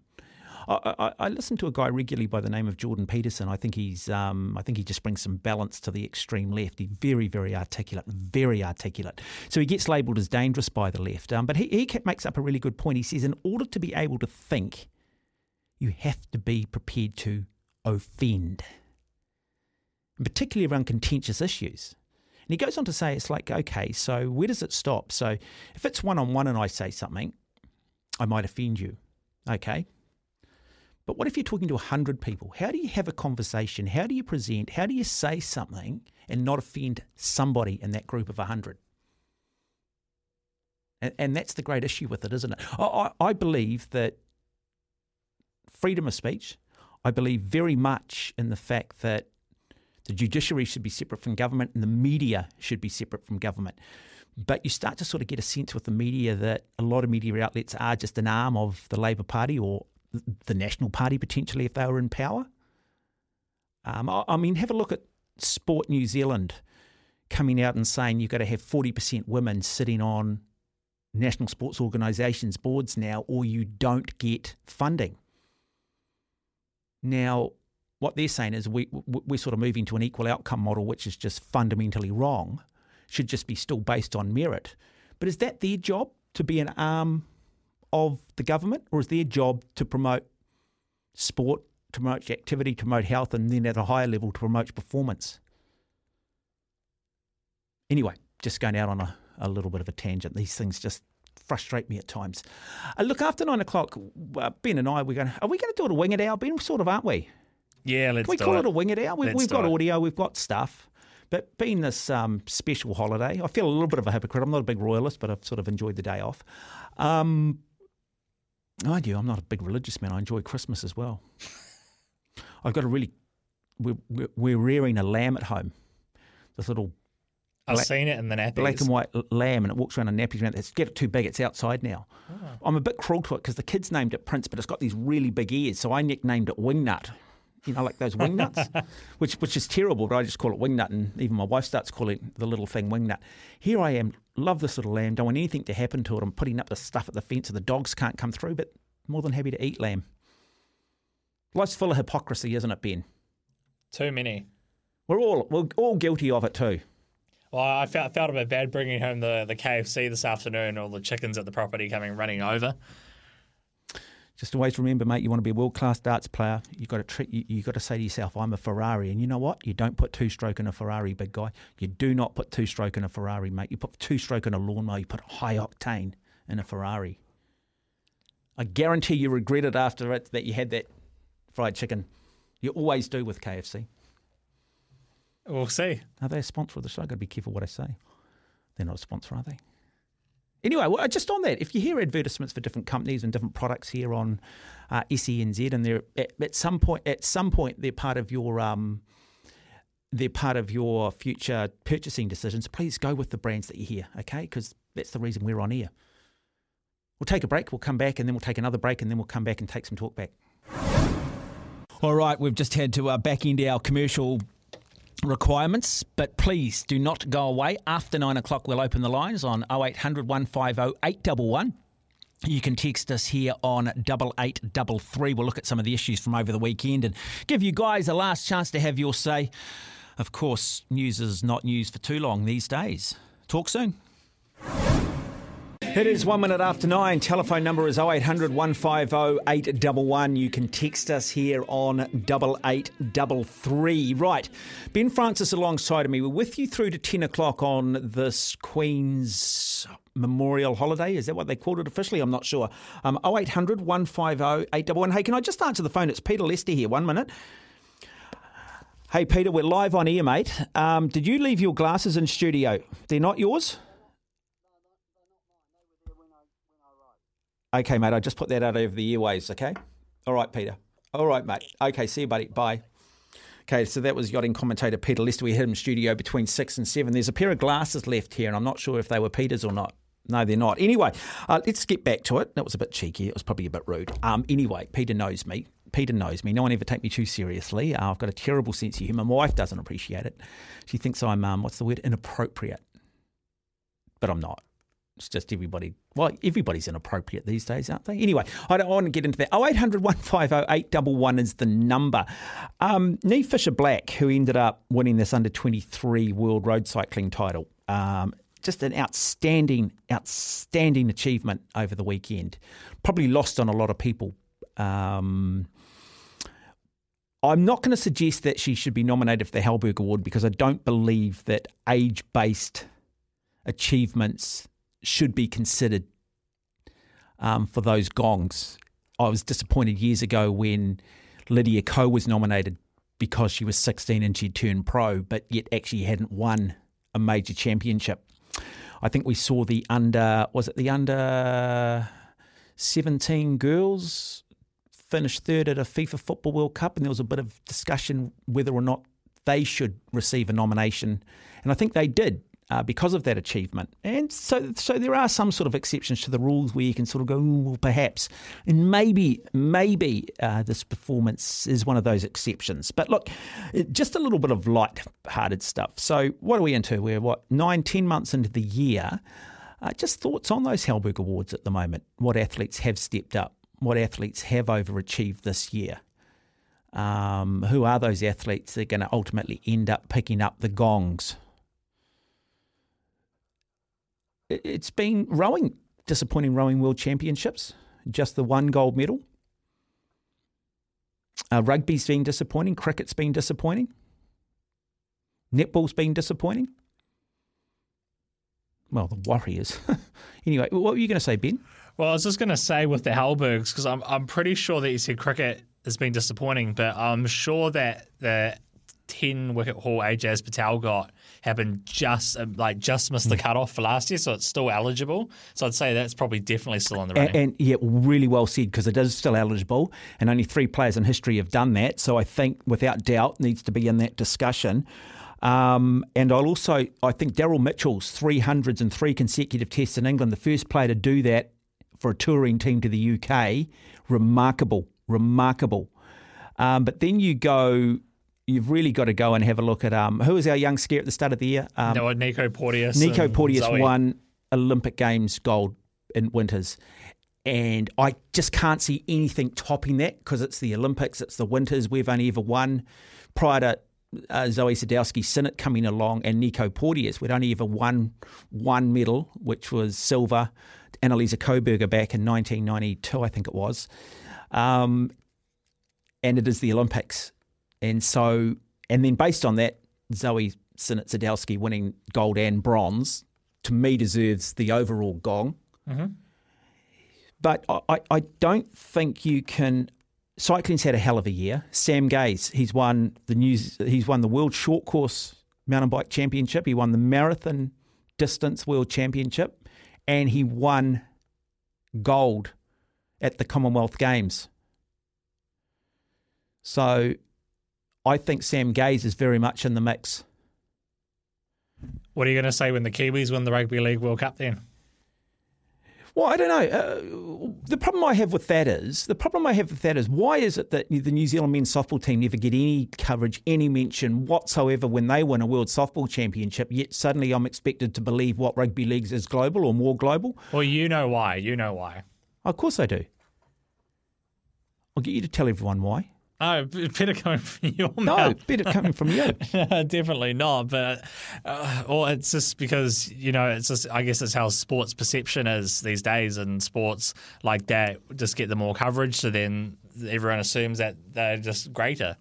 I, I, I listen to a guy regularly by the name of Jordan Peterson. I think he's, um, I think he just brings some balance to the extreme left. He's very, very articulate, very articulate. So he gets labelled as dangerous by the left. Um, but he, he makes up a really good point. He says, in order to be able to think, you have to be prepared to offend, and particularly around contentious issues. And he goes on to say, it's like, okay, so where does it stop? So if it's one on one and I say something, I might offend you. Okay. But what if you're talking to 100 people? How do you have a conversation? How do you present? How do you say something and not offend somebody in that group of 100? And, and that's the great issue with it, isn't it? I, I, believe that freedom of speech, I believe very much in the fact that the judiciary should be separate from government and the media should be separate from government. But you start to sort of get a sense with the media that a lot of media outlets are just an arm of the Labour Party or the National Party potentially if they were in power. Um, I, I mean, have a look at Sport New Zealand coming out and saying you've got to have 40% women sitting on national sports organisations' boards now, or you don't get funding. Now, what they're saying is we, we're sort of moving to an equal outcome model, which is just fundamentally wrong, should just be still based on merit. But is that their job to be an arm of the government, or is their job to promote sport, to promote activity, to promote health, and then at a higher level to promote performance? Anyway, just going out on a, a little bit of a tangent. These things just frustrate me at times. Uh, look, after nine o'clock, uh, Ben and I, we're going. Are we going to do it a wing it hour? Ben, sort of, aren't we? Yeah, let's Can we do call it. it a wing it hour? We, we've got it. audio, we've got stuff. But being this um, special holiday, I feel a little bit of a hypocrite. I'm not a big royalist, but I've sort of enjoyed the day off. Um, I do. I'm not a big religious man. I enjoy Christmas as well. I've got a really. We're, we're- we're rearing a lamb at home. This little I've black- seen it in the nappies. black and white lamb, and it walks around in nappies. Around. It's get it too big. It's outside now. Ah. I'm a bit cruel to it because the kids named it Prince, but it's got these really big ears, so I nicknamed it Wingnut. You know, like those wingnuts, which which is terrible, but I just call it wingnut, and even my wife starts calling the little thing wingnut. Here I am, love this little lamb, don't want anything to happen to it. I'm putting up the stuff at the fence so the dogs can't come through, but more than happy to eat lamb. Life's full of hypocrisy, isn't it, Ben? Too many. We're all we're all guilty of it too. Well, I felt, felt a bit bad bringing home the, the KFC this afternoon, all the chickens at the property coming running over. Just always remember, mate, you want to be a world class darts player. You got to treat, you, you got to say to yourself, "I'm a Ferrari," and you know what? You don't put two stroke in a Ferrari, big guy. You do not put two stroke in a Ferrari, mate. You put two stroke in a lawnmower. You put high octane in a Ferrari. I guarantee you regret it after it that you had that fried chicken. You always do with KFC. We'll see. Are they a sponsor of the show? I've got to be careful what I say. They're not a sponsor, are they? Anyway, well, just on that, if you hear advertisements for different companies and different products here on uh, SENZ, and they're at, at some point, at some point, they're part of your um, they're part of your future purchasing decisions. Please go with the brands that you hear, okay? Because that's the reason we're on air. We'll take a break. We'll come back, and then we'll take another break, and then we'll come back and take some talk back. All right, we've just had to uh, back into our commercial requirements, but please do not go away. After nine o'clock, we'll open the lines on 0800 150 811. You can text us here on double eight double three. We'll look at some of the issues from over the weekend and give you guys a last chance to have your say. Of course, news is not news for too long these days. Talk soon. It is one minute after nine. Telephone number is 0800 150 811. You can text us here on double eight double three. Right. Ben Francis alongside of me. We're with you through to 10 o'clock on this Queen's Memorial Holiday. Is that what they called it officially? I'm not sure. Um, 0800 150 811. Hey, can I just answer the phone? It's Peter Lester here. One minute. Hey, Peter, we're live on air, mate. Um, did you leave your glasses in studio? They're not yours? Okay, mate, I just put that out over the airwaves, okay? All right, Peter. All right, mate. Okay, see you, buddy. Bye. Okay, so that was yachting commentator Peter Lester. We had him in studio between six and seven. There's a pair of glasses left here, and I'm not sure if they were Peter's or not. No, they're not. Anyway, uh, let's get back to it. That was a bit cheeky. It was probably a bit rude. Um, anyway, Peter knows me. Peter knows me. No one ever take me too seriously. Uh, I've got a terrible sense of humour. My wife doesn't appreciate it. She thinks I'm, um, what's the word, inappropriate. But I'm not. It's just everybody. Well, everybody's inappropriate these days, aren't they? Anyway, I don't want to get into that. 0800 150 811 is the number. Um, Niamh Fisher Black, who ended up winning this under 23 World Road Cycling title, um, just an outstanding, outstanding achievement over the weekend. Probably lost on a lot of people. Um, I'm not going to suggest that she should be nominated for the Halberg Award because I don't believe that age based achievements should be considered um, for those gongs. I was disappointed years ago when Lydia Ko was nominated because she was 16 and she'd turned pro, but yet actually hadn't won a major championship. I think we saw the under, was it the under 17 girls finish third at a FIFA Football World Cup, and there was a bit of discussion whether or not they should receive a nomination. And I think they did uh, because of that achievement. And so, so there are some sort of exceptions to the rules where you can sort of go, well, perhaps, and maybe, maybe uh, this performance is one of those exceptions. But look, just a little bit of light-hearted stuff. So, what are we into? We're what nine, ten months into the year. Uh, just thoughts on those Halberg Awards at the moment. What athletes have stepped up? What athletes have overachieved this year? Um, who are those athletes that are going to ultimately end up picking up the gongs? It- It's been rowing, disappointing rowing world championships, just the one gold medal. Uh, rugby's been disappointing, cricket's been disappointing, netball's been disappointing. Well, the Warriors. anyway, what were you going to say, Ben? Well, I was just going to say with the Halbergs because I'm I'm pretty sure that you said cricket has been disappointing, but I'm sure that the ten wicket haul Ajaz Patel got happened just uh, like just missed the cutoff for last year, so it's still eligible. So I'd say that's probably definitely still on the running. And, and yeah, really well said because it is still eligible, and only three players in history have done that. So I think, without doubt, needs to be in that discussion. Um, and I'll also, I think Daryl Mitchell's 300s and three consecutive tests in England, the first player to do that for a touring team to the UK, remarkable, remarkable. Um, but then you go, you've really got to go and have a look at um, who was our young scare at the start of the year? Um, no, Nico Porteous. Nico Porteous Zoi. won Olympic Games gold in winters. And I just can't see anything topping that because it's the Olympics, it's the winters. We've only ever won prior to uh, Zoi Sadowski Synnott coming along and Nico Porteous. We'd only ever won one medal, which was silver. Annelise Coberger back in 1992, I think it was. Um, and it is the Olympics. And so, and then based on that, Zoi Synnott Sadowski winning gold and bronze, to me, deserves the overall gong. Mm-hmm. But I, I- I don't think you can. Cycling's had a hell of a year. Sam Gaze, he's won the news. He's won the World Short Course Mountain Bike Championship. He won the Marathon Distance World Championship, and he won gold at the Commonwealth Games. So, I think Sam Gaze is very much in the mix. What are you going to say when the Kiwis win the Rugby League World Cup then? Well, I don't know. Uh, the problem I have with that is the problem I have with that is why is it that the New Zealand men's softball team never get any coverage, any mention whatsoever when they win a world softball championship? Yet suddenly I'm expected to believe what rugby leagues is global or more global. Well, you know why. You know why. Of course I do. I'll get you to tell everyone why. Oh, better coming from your No, mouth. better coming from you. Definitely not. But uh, well, it's just because you know, it's just I guess it's how sports perception is these days, and sports like that just get the more coverage. So then everyone assumes that they're just greater.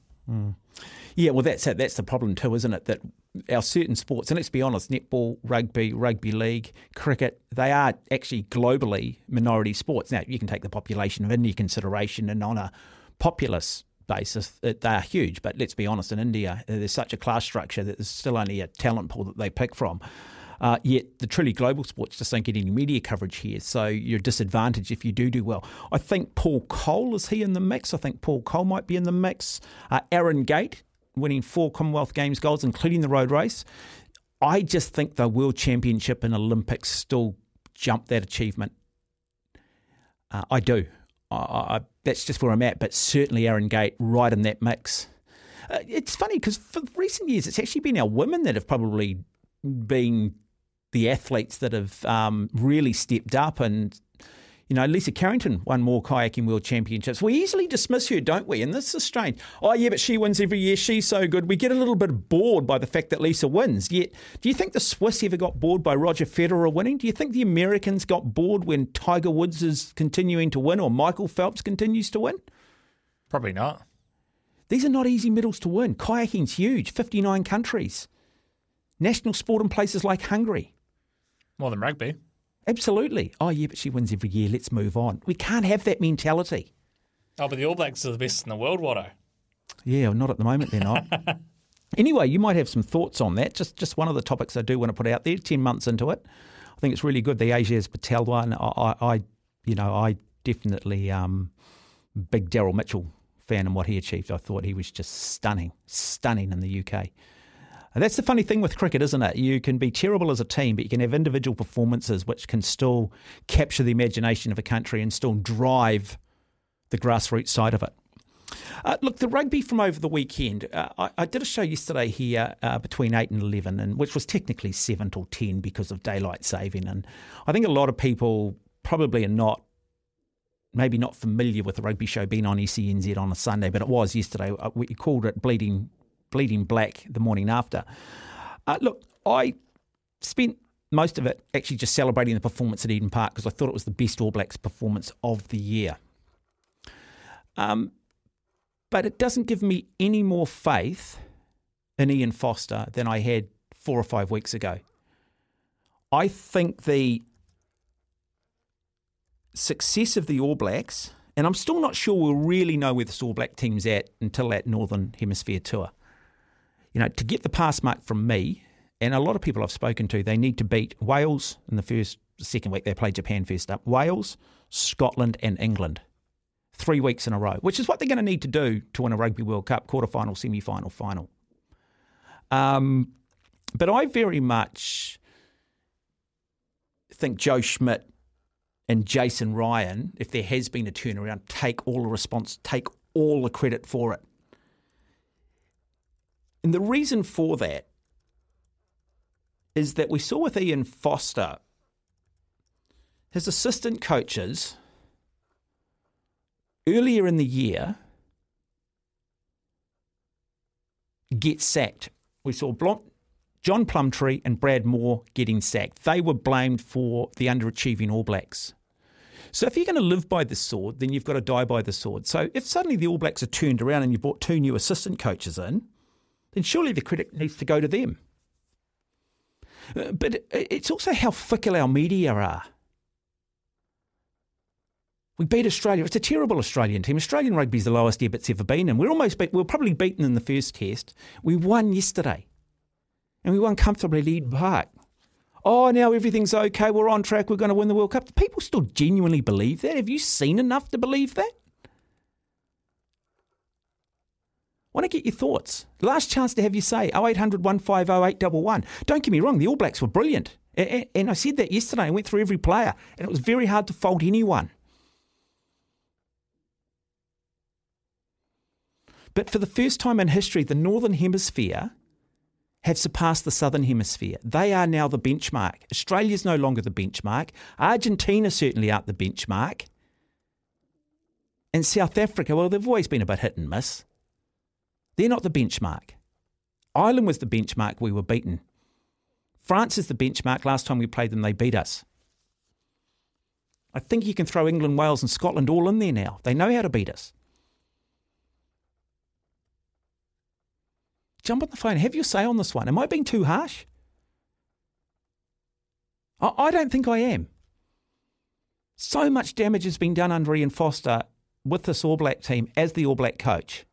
Yeah, well, that's it. That's the problem too, isn't it? That our certain sports, and let's be honest, netball, rugby, rugby league, cricket, they are actually globally minority sports. Now, you can take the population of India consideration, and on a populace it- they are huge. But let's be honest, in India, uh, there's such a class structure that there's still only a talent pool that they pick from. Uh, yet the truly global sports just don't get any media coverage here, so you're disadvantaged if you do do well. I think Paul Coll is he in the mix. I think Paul Coll might be in the mix. Uh, Aaron Gate winning four Commonwealth Games golds, including the road race. I just think the World Championship and Olympics still jump that achievement. Uh, I do. I, I, that's just where I'm at. But certainly Aaron Gate right in that mix. Uh, it's funny because for recent years, it's actually been our women that have probably been the athletes that have um, really stepped up. And, you know, Lisa Carrington won more kayaking world championships. We easily dismiss her, don't we? And this is strange. Oh, yeah, but she wins every year. She's so good. We get a little bit bored by the fact that Lisa wins. Yet, do you think the Swiss ever got bored by Roger Federer winning? Do you think the Americans got bored when Tiger Woods is continuing to win or Michael Phelps continues to win? Probably not. These are not easy medals to win. Kayaking's huge, 59 countries. National sport in places like Hungary. More than rugby. Absolutely. Oh, yeah, but she wins every year. Let's move on. We can't have that mentality. Oh, but the All Blacks are the best in the world, Watto. Yeah, not at the moment, they're not. anyway, you might have some thoughts on that. Just just one of the topics I do want to put out there. Ten months into it, I think it's really good. The Ajaz Patel one, I, I, you know, I definitely um, big Daryl Mitchell fan and what he achieved. I thought he was just stunning, stunning in the UK. That's the funny thing with cricket, isn't it? You can be terrible as a team, but you can have individual performances which can still capture the imagination of a country and still drive the grassroots side of it. Uh, look, the rugby from over the weekend. Uh, I, I, did a show yesterday here uh, between eight and eleven, and which was technically seven till ten because of daylight saving. And I think a lot of people probably are not, maybe not familiar with the rugby show being on SENZ on a Sunday, but it was yesterday. Uh, we called it bleeding, bleeding black the morning after. Uh, look, I spent most of it actually just celebrating the performance at Eden Park because I thought it was the best All Blacks performance of the year. Um, but it doesn't give me any more faith in Ian Foster than I had four or five weeks ago. I think the success of the All Blacks, and I'm still not sure we'll really know where this All Black team's at until that Northern Hemisphere tour. You know, to get the pass mark from me, and a lot of people I've spoken to, they need to beat Wales in the first, second week. They play Japan first up. Wales, Scotland, and England three weeks in a row, which is what they're going to need to do to win a Rugby World Cup quarterfinal, semi final, final. Um, but I very much think Joe Schmidt and Jason Ryan, if there has been a turnaround, take all the response, take all the credit for it. And the reason for that is that we saw with Ian Foster, his assistant coaches earlier in the year get sacked. We saw John Plumtree and Brad Mooar getting sacked. They were blamed for the underachieving All Blacks. So if you're going to live by the sword, then you've got to die by the sword. So if suddenly the All Blacks are turned around and you brought two new assistant coaches in, then surely the credit needs to go to them. Uh, but it's also how fickle our media are. We beat Australia. It's a terrible Australian team. Australian rugby is the lowest ebb it's ever been, and we're almost beat, we were probably beaten in the first test. We won yesterday, and we won comfortably Lead Park. Oh, now everything's okay. We're on track. We're going to win the World Cup. Do people still genuinely believe that? Have you seen enough to believe that? Want to get your thoughts. Last chance to have you say 0800 150 811. Don't get me wrong, the All Blacks were brilliant. And I said that yesterday. I went through every player, and it was very hard to fault anyone. But for the first time in history, the Northern Hemisphere have surpassed the Southern Hemisphere. They are now the benchmark. Australia's no longer the benchmark. Argentina certainly aren't the benchmark. And South Africa, well, they've always been a bit hit and miss. They're not the benchmark. Ireland was the benchmark, we were beaten. France is the benchmark. Last time we played them, they beat us. I think you can throw England, Wales, and Scotland all in there now. They know how to beat us. Jump on the phone. Have your say on this one. Am I being too harsh? I, I don't think I am. So much damage has been done under Ian Foster with this All Black team as the All Black coach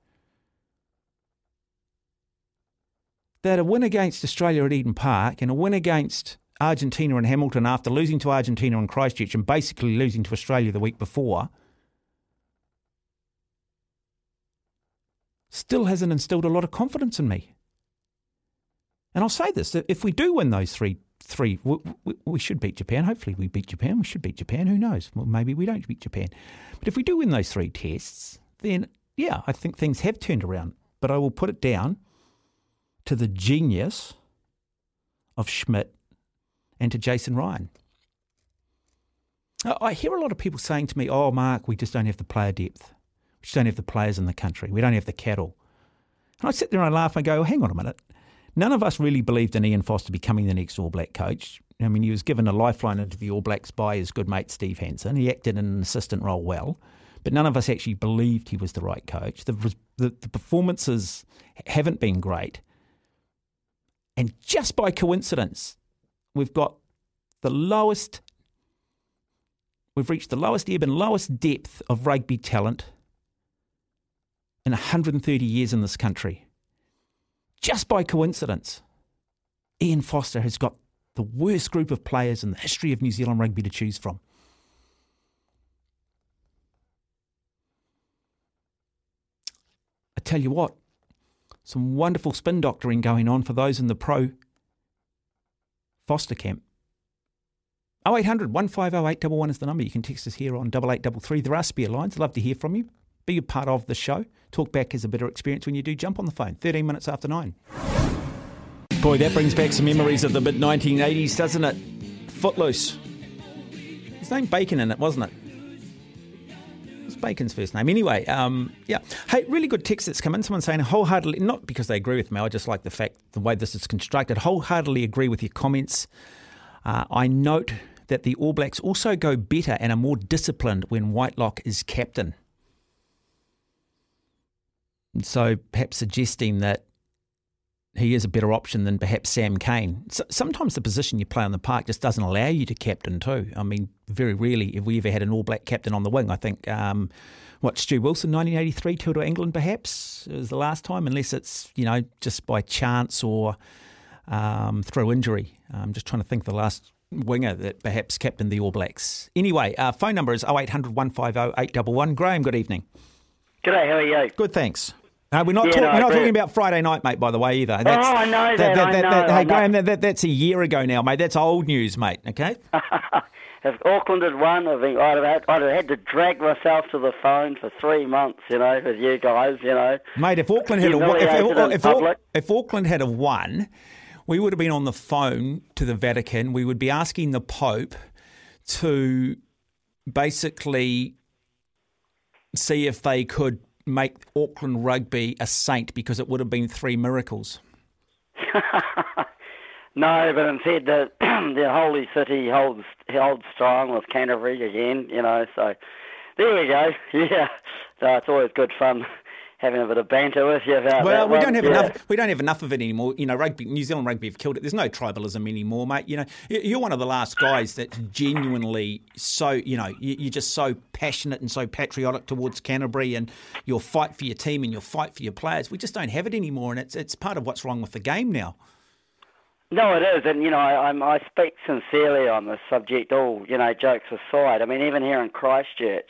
that a win against Australia at Eden Park and a win against Argentina and Hamilton after losing to Argentina and Christchurch and basically losing to Australia the week before – still hasn't instilled a lot of confidence in me. And I'll say this: if we do win those three, three, we, we, we, should beat Japan. Hopefully, we beat Japan. We should beat Japan. Who knows? Well, maybe we don't beat Japan. But if we do win those three tests, then yeah, I think things have turned around. But I will put it down to the genius of Schmidt and to Jason Ryan. I hear a lot of people saying to me, "Oh, Mark, we just don't have the player depth." We just don't have the players in the country. We don't have the cattle. And I sit there and I laugh and I go, hang on a minute. None of us really believed in Ian Foster becoming the next All Black coach. I mean, he was given a lifeline into the All Blacks by his good mate Steve Hansen. He acted in an assistant role well, but none of us actually believed he was the right coach. The, the, the performances haven't been great. And just by coincidence, we've got the lowest we've reached the lowest ebb and lowest depth of rugby talent in 130 years in this country. Just by coincidence, Ian Foster has got the worst group of players in the history of New Zealand rugby to choose from. I tell you what, some wonderful spin doctoring going on for those in the pro Foster camp. 0800 150 811 is the number. You can text us here on 8833. There are spare lines. Love to hear from you. Be a part of the show. Talk back is a better experience when you do jump on the phone. 13 minutes after 9. Boy, that brings back some memories of the mid 1980s, doesn't it? Footloose. His name Bacon in it, wasn't it? Bacon's first name. Anyway, um, yeah. Hey, really good text that's come in. Someone saying wholeheartedly, not because they agree with me, I just like the fact, the way this is constructed, wholeheartedly agree with your comments. Uh, I note that the All Blacks also go better and are more disciplined when Whitelock is captain. So perhaps suggesting that he is a better option than perhaps Sam Cane. So, sometimes the position you play on the park just doesn't allow you to captain too. I mean, very rarely have we ever had an All Black captain on the wing. I think, um, what, Stu Wilson, 1983, tour to England perhaps, was the last time, unless it's, you know, just by chance or um, through injury. I'm just trying to think the last winger that perhaps captained the All Blacks. Anyway, our phone number is 0800 150 811. Graham, good evening. G'day, how are you? Good, thanks. Uh, we're not, Yeah, talk- no, we're not talking about Friday night, mate, by the way, either. Oh, I know that, I know, hey, I know. Graham, that, that, that's a year ago now, mate. That's old news, mate, okay? If Auckland had won, I think I'd have, had, I'd have had to drag myself to the phone for three months, you know, with you guys, you know. Mate, if Auckland had a, if, if, if, if Auckland had a won, we would have been on the phone to the Vatican. We would be asking the Pope to basically see if they could make Auckland rugby a saint because it would have been three miracles. No, but instead the the holy city holds holds strong with Canterbury again, you know. So there we go. Yeah, so it's always good fun having a bit of banter with you about Well, that we one. don't have yeah. enough. We don't have enough of it anymore. You know, rugby, New Zealand rugby have killed it. There's no tribalism anymore, mate. You know, You- you're one of the last guys that's genuinely so. You know, you- you're just so passionate and so patriotic towards Canterbury, and you'll fight for your team and you'll fight for your players. We just don't have it anymore, and it's it's part of what's wrong with the game now. No, it is, and you know, I, I'm, I speak sincerely on this subject. All you know, jokes aside. I mean, even here in Christchurch,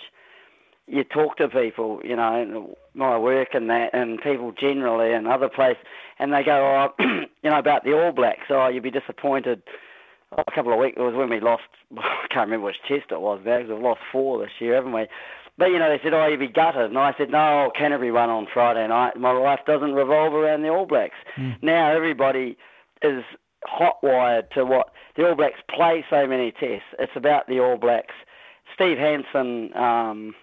you talk to people, you know, my work and that, and people generally and other places, and they go, oh, you know, about the All Blacks. Oh, you'd be disappointed. Oh, a couple of weeks it was when we lost. I can't remember which test it was now because we've lost four this year, haven't we? But you know, they said, "Oh, you'd be gutted," and I said, "No, Canterbury won on Friday night. My life doesn't revolve around the All Blacks. Now everybody is hot wired to what the All Blacks play so many tests. It's about the All Blacks. Steve Hansen, um,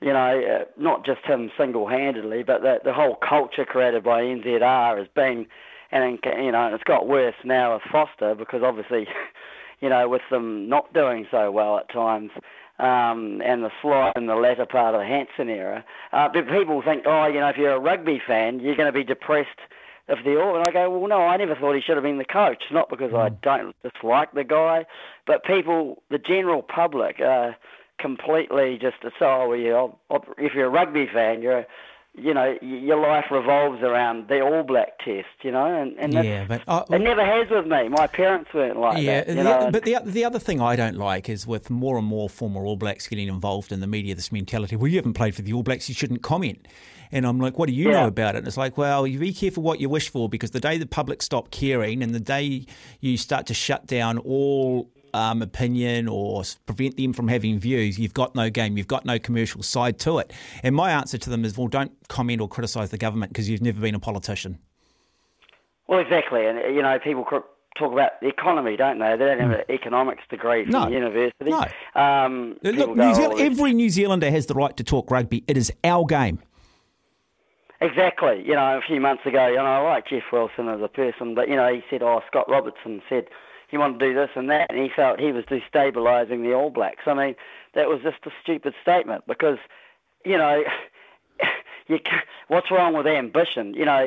you know, uh, not just him single-handedly, but the, the whole culture created by NZR has been, and you know, it's got worse now with Foster because obviously, you know, with them not doing so well at times. Um, and the slide in the latter part of the Hansen era, uh, but people think, oh, you know, if you're a rugby fan, you're going to be depressed of the all. And I go, well, no, I never thought he should have been the coach. Not because I don't dislike the guy, but people, the general public, uh, completely just it's oh, well, if you're a rugby fan, you're, you know, your life revolves around the All Black test, you know, and and Yeah, but, uh, it never has with me. My parents weren't like yeah, that. You the know, but the the other thing I don't like is with more and more former All Blacks getting involved in the media, this mentality. Well, you haven't played for the All Blacks, you shouldn't comment. And I'm like, what do you Yeah. know about it? And it's like, well, you be careful what you wish for because the day the public stop caring and the day you start to shut down all um, opinion or prevent them from having views, you've got no game, you've got no commercial side to it. And my answer to them is, well, don't comment or criticise the government because you've never been a politician. well, exactly, and you know, people talk about the economy, don't they? They don't have an economics degree from No. university. No. Um, Look, New Zealand, "Oh, every New Zealander has the right to talk rugby. It is our game. Exactly. You know, a few months ago, you know, I like Jeff Wilson as a person, but, you know, he said, oh, Scott Robertson said he wanted to do this and that, and he felt he was destabilising the All Blacks. I mean, that was just a stupid statement because, you know, you what's wrong with ambition? You know,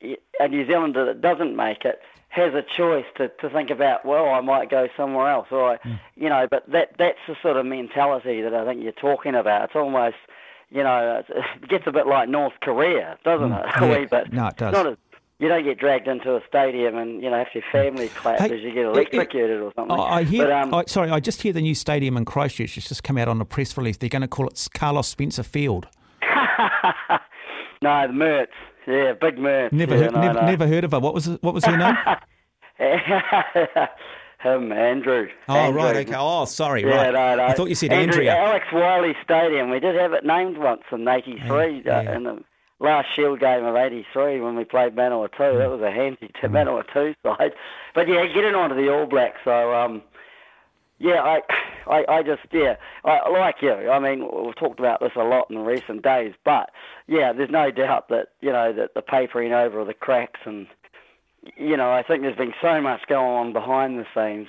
he, a New Zealander that doesn't make it has a choice to, to think about, well, I might go somewhere else, or I, hmm. you know. But that that's the sort of mentality that I think you're talking about. It's almost, you know, it gets a bit like North Korea, doesn't hmm. it? yeah. a wee bit. No, it does. Not as, you don't get dragged into a stadium and you know have your family clap Hey, as you get it- it- electrocuted or something. I I hear. But, um, I, sorry, I just hear the new stadium in Christchurch has just come out on a press release. They're going to call it Carlos Spencer Field. no, the Mehrts. Yeah, big Mehrts. Never yeah, heard. no, never, no. never heard of her. What was what was her name? Him, Andrew. oh Andrew. right, okay. Oh sorry, Yeah, right. no, no. I thought you said Andrew, Andrea. Alex Wyllie Stadium. We did have it named once in '83 Yeah, uh, yeah. in the last Shield game of '83 when we played Manawatu. That was a handy to Manawatu side. But yeah, getting on to the All Blacks. So um, yeah, I, I, I just yeah, I like you. I mean, we've talked about this a lot in recent days, but yeah, there's no doubt that you know that the papering over of the cracks and you know, I think there's been so much going on behind the scenes.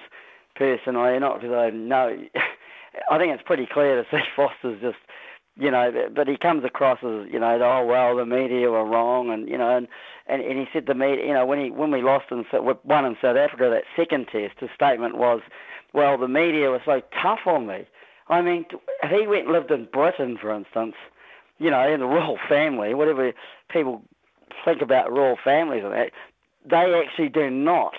Personally, not because I know. I think it's pretty clear to see Foster's just, you know, but he comes across as, you know, oh well, the media were wrong, and you know, and and, and he said the media, you know, when he when we lost and won in South Africa that second test, his statement was, well, the media was so tough on me. I mean, if he went and lived in Britain, for instance, you know, in the royal family, whatever people think about royal families and that, they actually do not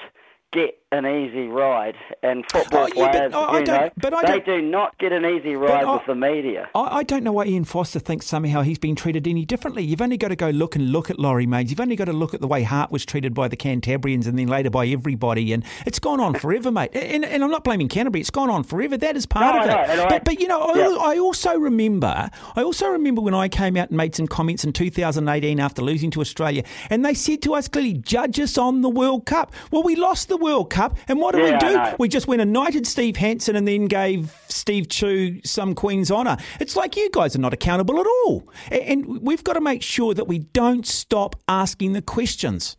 get an easy ride. And oh, football Oh, yeah, but players, I- I you know, but I they don't- get an easy ride I- with the media. I, I don't know why Ian Foster thinks somehow he's been treated any differently. You've only got to go look and look at Laurie Mains. You've only got to look at the way Hart was treated by the Cantabrians and then later by everybody. And it's gone on forever, mate. And, and I'm not blaming Canterbury. It's gone on forever. That is part No, of it. know, but, but, you know, I, Yeah. I also remember, I also remember when I came out and made some comments in 2018 after losing to Australia, and they said to us clearly, judge us on the World Cup. Well, we lost the World Cup, and what do Yeah, we do? We just went and knighted Steve Hansen and then gave Steve Tew some Queen's honour. It's like you guys are not accountable at all. And we've got to make sure that we don't stop asking the questions.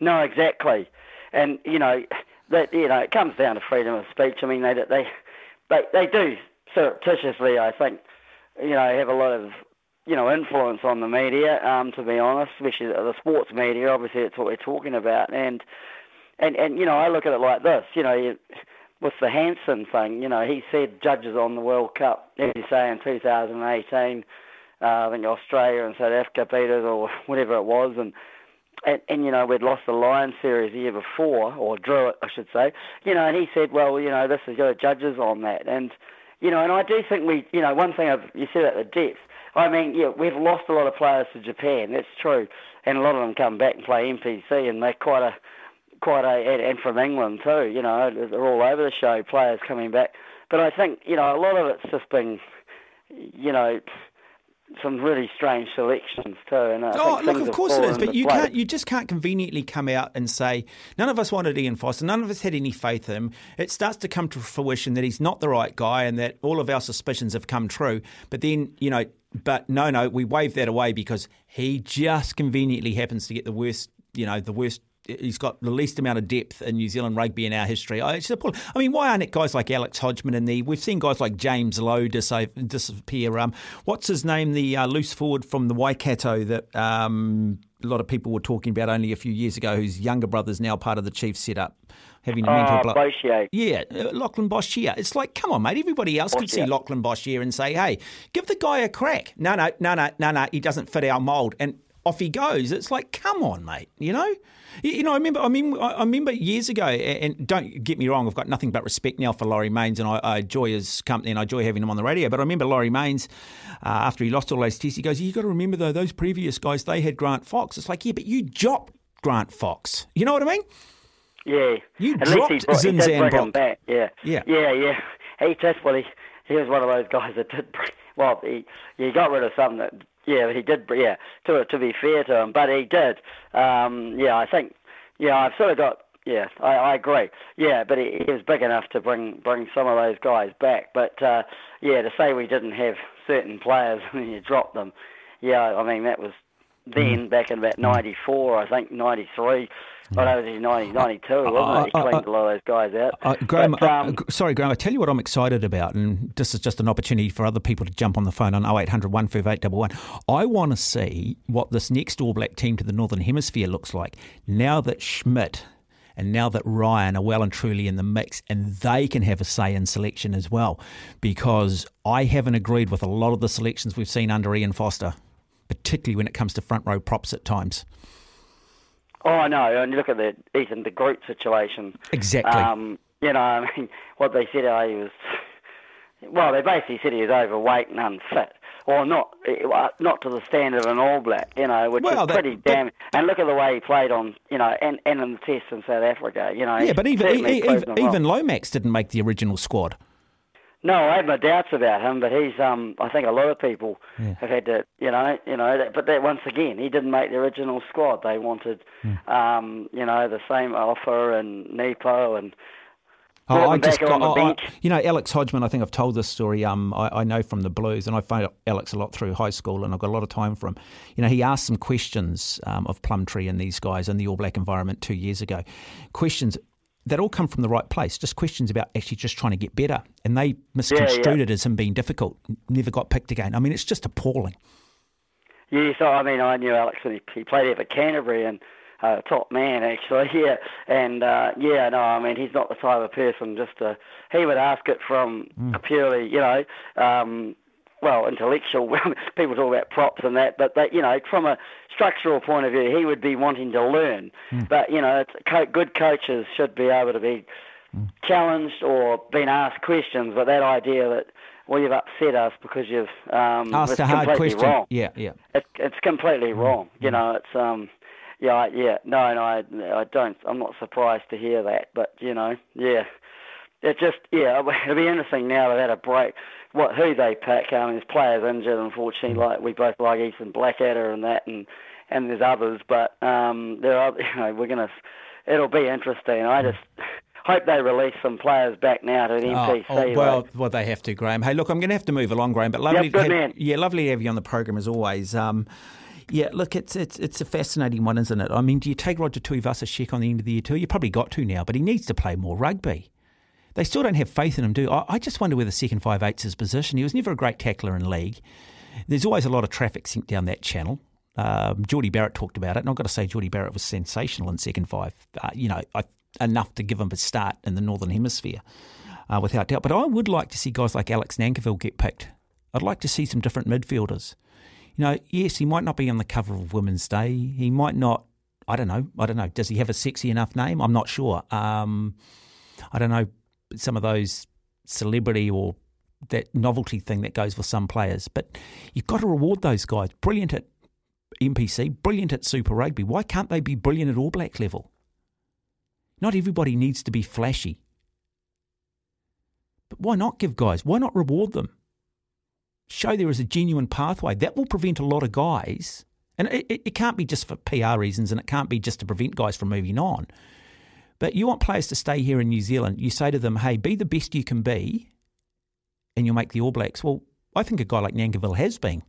No, exactly. And you know, that you know, it comes down to freedom of speech. I mean, they they they they do surreptitiously, I think, you know, have a lot of you know influence on the media. Um, to be honest, especially the the sports media. Obviously, it's what we're talking about. And and and you know, I look at it like this. You know, with the Hansen thing, you know, he said judges on the World Cup. As you say, in 2018, uh, I think Australia and South Africa beat us, or whatever it was, and and, and you know we'd lost the Lions series the year before, or drew it, I should say. You know, and he said, well, you know, this is your judges on that, and you know, and I do think we, you know, one thing I've, you said about the depth. I mean, yeah, we've lost a lot of players to Japan. That's true, and a lot of them come back and play NPC, and they're quite a, quite a, and, and from England too. You know, they're all over the show. Players coming back, but I think you know a lot of it's just been, you know. Some really strange selections too, and I Oh, think look, of course it fallen but you place. can't. You just can't conveniently come out and say none of us wanted Ian Foster, none of us had any faith in him. It starts to come to fruition that he's not the right guy, and that all of our suspicions have come true. But then, you know, but no, no, we wave that away because he just conveniently happens to get the worst. You know, the worst. He's got the least amount of depth in New Zealand rugby in our history. I. I mean, why aren't it guys like Alex Hodgman in there? We've seen guys like James Lowe dis- disappear. Um, what's his name? The uh, loose forward from the Waikato that um, a lot of people were talking about only a few years ago, whose younger brother's now part of the Chiefs setup, having a mental Oh, block. Boshier. Yeah, uh, Lachlan Boshier. It's like, come on, mate. Everybody else could see. Lachlan Boshier and say, hey, give the guy a crack. No, no, no, no, no, no. He doesn't fit our mould. And off he goes. It's like, come on, mate. You know? You you know, I remember, I mean, I remember years ago, and don't get me wrong, I've got nothing but respect now for Laurie Mains, and I, I enjoy his company and I enjoy having him on the radio. But I remember Laurie Mains uh, after he lost all those tests, he goes, "You got to remember though, those previous guys, they had Grant Fox." It's like, yeah, but you dropped Grant Fox. You know what I mean? Yeah. You At least he, dropped brought, he did Zinzan bring Brooke. him back. Yeah. Yeah. Yeah, yeah. He that's what he he was one of those guys that did bring well, he he got rid of some that yeah, he did. Yeah, to to be fair to him, but he did. Um, yeah, I think. Yeah, I've sort of got. Yeah, I, I agree. Yeah, but he, he was big enough to bring bring some of those guys back. But uh, yeah, to say we didn't have certain players and you dropped them, yeah, I mean that was hmm. then back in about '94, I think '93. I know this is uh, 92, uh, wasn't uh, it? He cleaned uh, a lot of those guys out. Uh, Graham, but, uh, um, sorry, Graham, I tell you what I'm excited about, and this is just an opportunity for other people to jump on the phone on 0800 15811. I want to see what this next All Black team to the Northern Hemisphere looks like now that Schmidt and now that Ryan are well and truly in the mix and they can have a say in selection as well, because I haven't agreed with a lot of the selections we've seen under Ian Foster, particularly when it comes to front row props at times. Oh no, and you look at the Ethan de Groot situation. Exactly. Um, you know, I mean, what they said, uh, he was. Well, they basically said he was overweight and unfit, or not, uh, not to the standard of an All Black. You know, which Well, is that- pretty but- damn. And look at the way he played on, you know, and, and in the test in South Africa. You know, yeah, but even even, even Lomax didn't make the original squad. No, I have my doubts about him, but he's. Um, I think a lot of people Yeah. have had to, you know, you know. That, but that once again, he didn't make the original squad. They wanted, Hmm. um, you know, the same offer and Nepo and. Oh, I just got, I- I- you know, Alex Hodgman. I think I've told this story. Um, I, I know from the Blues, and I found Alex a lot through high school, and I've got a lot of time for him. You know, he asked some questions um, of Plumtree and these guys in the All Black environment two years ago. Questions that all come from the right place. Just questions about actually just trying to get better, and they misconstrued it as him being difficult. Never got picked again. I mean, it's just appalling. Yeah, so I mean, I knew Alex when he, he played here for Canterbury and uh, top man actually. Yeah, and uh, yeah, no, I mean, he's not the type of person just to. He would ask it from a purely, you know, um, well, intellectual. People talk about props and that, but that, you know, from a structural point of view, he would be wanting to learn. But you know, it's, co- good coaches should be able to be challenged or been asked questions. But that idea that well, you've upset us because you've um, Asked it's a hard completely question. wrong Yeah, yeah. it, it's completely wrong. You know, it's um, yeah, I- yeah, no, no, I, I don't. I'm not surprised to hear that, but you know, yeah, it just yeah, it'll be interesting now they've had a break. What who they pick? I mean, there's players injured, unfortunately. Like we both like Ethan Blackadder and that, and and there's others, but um, there are you know we're gonna. It'll be interesting. I just hope they release some players back now to the NPC. Oh, oh, well, like. well, they have to, Graham. Hey, look, I'm going to have to move along, Graham. But lovely, Yep, good to have, man. yeah, lovely to have you on the program as always. Um, yeah, look, it's it's it's a fascinating one, isn't it? I mean, do you take Roger Tuivasa-Sheck on the end of the year too? You probably got to now, but he needs to play more rugby. They still don't have faith in him, do I, I just wonder where the second five eight's his position. He was never a great tackler in league. There's always a lot of traffic sent down that channel. Um, Jordie Barrett talked about it, and I've got to say, Jordie Barrett was sensational in second five. Uh, you know, I, enough to give him a start in the Northern Hemisphere, uh, without doubt. But I would like to see guys like Alex Nankivell get picked. I'd like to see some different midfielders. You know, yes, he might not be on the cover of Women's Day. He might not. I don't know. I don't know. Does he have a sexy enough name? I'm not sure. Um, I don't know. Some of those celebrity or that novelty thing that goes for some players. But you've got to reward those guys. Brilliant at NPC, brilliant at Super Rugby. Why can't they be brilliant at All Black level? Not everybody needs to be flashy. But why not give guys? Why not reward them? Show there is a genuine pathway. That will prevent a lot of guys. And it, it, it can't be just for PR reasons and it can't be just to prevent guys from moving on. But you want players to stay here in New Zealand. You say to them, hey, be the best you can be and you'll make the All Blacks. Well, I think a guy like Nankivell has been.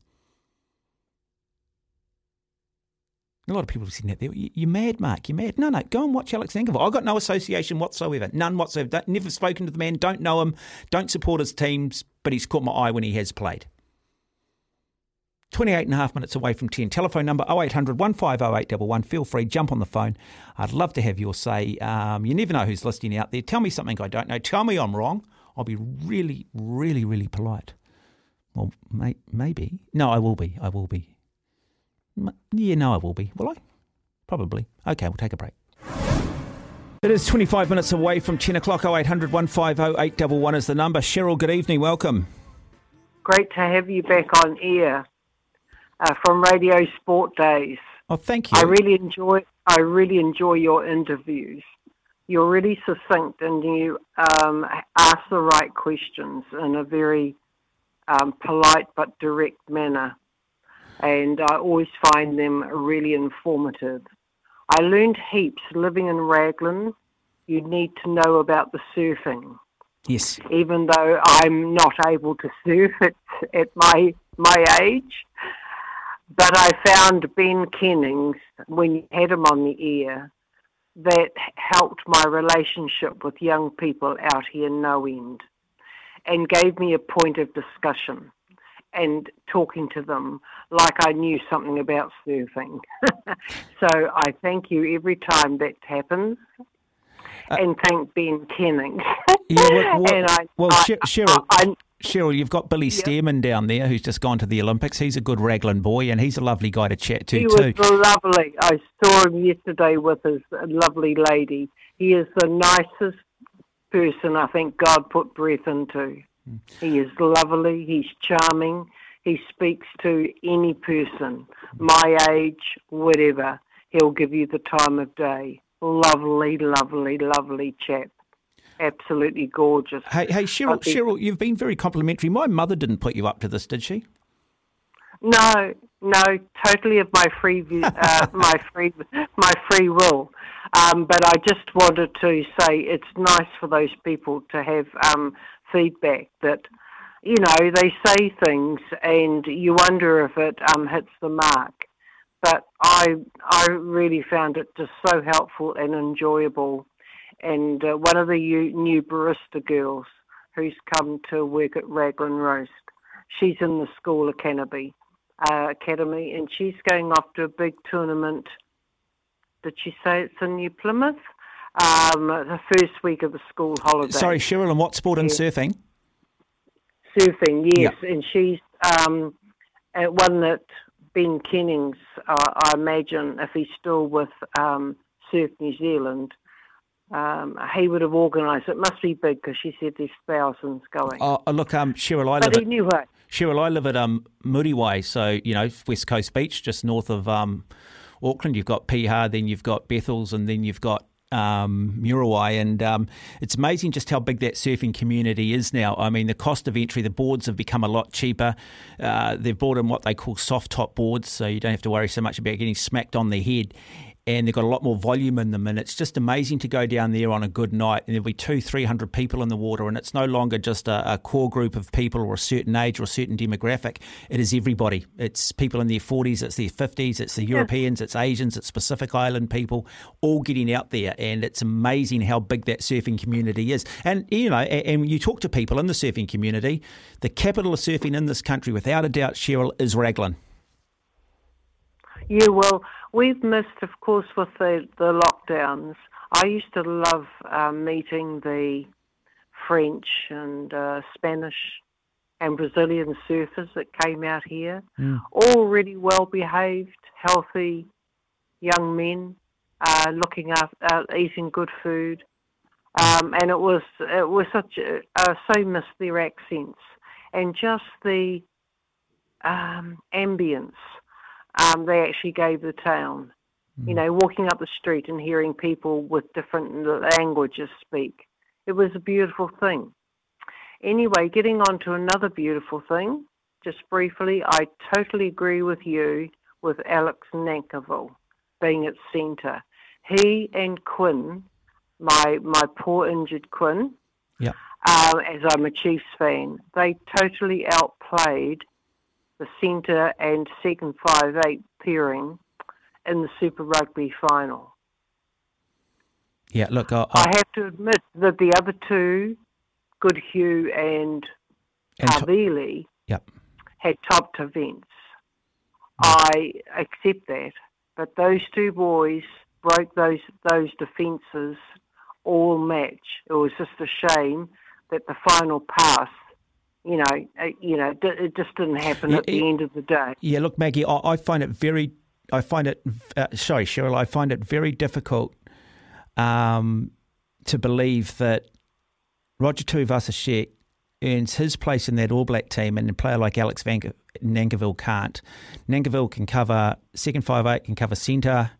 A lot of people have seen that there. You- You're mad, Mark. You're mad. No, no. Go and watch Alex Nankivell. I've got no association whatsoever. None whatsoever. Don't, never spoken to the man. Don't know him. Don't support his teams. But he's caught my eye when he has played. 28 and a half minutes away from 10. Telephone number 0800 150811. Feel free, jump on the phone. I'd love to have your say. Um, you never know who's listening out there. Tell me something I don't know. Tell me I'm wrong. I'll be really, really, really polite. Well, may, maybe. No, I will be. I will be. Yeah, no, I will be. Will I? Probably. Okay, we'll take a break. It is 25 minutes away from 10 o'clock. 0800 150 811 is the number. Cheryl, good evening. Welcome. Great to have you back on air uh, from Radio Sport Days. Oh, thank you. I really enjoy. I really enjoy your interviews. You're really succinct and you um, ask the right questions in a very um, polite but direct manner. And I always find them really informative. I learned heaps living in Raglan. You need to know about the surfing Yes. even though I'm not able to surf at, at my my age. But I found Ben Kennings, when you had him on the air, that helped my relationship with young people out here no end and gave me a point of discussion and talking to them like I knew something about surfing. so I thank you every time that happens and thank Ben Kennings. Yeah, well, well, and I, well I, Cheryl, I, Cheryl, you've got Billy Stearman down there who's just gone to the Olympics. He's a good Raglan boy, and he's a lovely guy to chat to he too. was lovely. I saw him yesterday with his lovely lady. He is the nicest person I think God put breath into. He is lovely. He's charming. He speaks to any person, my age, whatever. He'll give you the time of day. Lovely, lovely, lovely chap. Absolutely gorgeous. Hey, hey, Cheryl, think- Cheryl, you've been very complimentary. My mother didn't put you up to this, did she? No, no, totally of my free, uh, my free, my free will. Um, but I just wanted to say it's nice for those people to have um, feedback that, you know, they say things and you wonder if it um, hits the mark. But I, I really found it just so helpful and enjoyable. And uh, one of the new barista girls who's come to work at Raglan Roast, she's in the school academy, uh, academy, and she's going off to a big tournament. Did she say it's in New Plymouth? Um, the first week of the school holiday. Sorry, Cheryl, and what sport in Yeah. surfing? surfing, yes, and she's um, one that Ben Kennings, uh, I imagine, if he's still with um, Surf New Zealand, um, he would have organised. It must be big because she said there's thousands going. Oh, look, um, Cheryl, I but live at anyway, Cheryl, I live at um, Muriwai, so you know West Coast Beach, just north of um, Auckland. You've got Piha, then you've got Bethell's, and then you've got um, Muriwai, and um, it's amazing just how big that surfing community is now. I mean, the cost of entry, the boards have become a lot cheaper. Uh, they've brought in what they call soft top boards, so you don't have to worry so much about getting smacked on the head. And they've got a lot more volume in them, and it's just amazing to go down there on a good night. And there'll be two, three hundred people in the water, and it's no longer just a, a core group of people or a certain age or a certain demographic. It is everybody. It's people in their forties, it's their fifties, it's the Europeans, it's Asians, it's Pacific Island people, all getting out there. And it's amazing how big that surfing community is. And you know, and, and you talk to people in the surfing community, the capital of surfing in this country, without a doubt, Cheryl, is Raglan. yeah, well, we've missed, of course, with the, the lockdowns. I used to love um, meeting the French and uh, Spanish and Brazilian surfers that came out here. all really well behaved, healthy young men, uh, looking after, uh, eating good food, um, and it was it was such a, uh, so missed their accents and just the um, ambience um, they actually gave the town. You know, walking up the street and hearing people with different languages speak, it was a beautiful thing. Anyway, getting on to another beautiful thing, just briefly, I totally agree with you with Alex Nankivell being at centre. He and Quinn, my my poor injured Quinn, Yeah. um, as I'm a Chiefs fan, they totally outplayed the centre and second five eight pairing in the Super Rugby final. Yeah, look, I, I have to admit that the other two, Goodhue and And to- Havili, Yep. had topped events. I accept that, but those two boys broke those those defences all match. It was just a shame that the final pass, you know, uh, you know, it just didn't happen Yeah, at the it- end of the day. Yeah, look, Maggie, I, I find it very, I find it, uh, sorry, Cheryl, I find it very difficult um, to believe that Roger Tuivasa-Sheck earns his place in that All Black team and a player like Alex Van Nankivell can't. Nankivell can cover second five eight, can cover centre,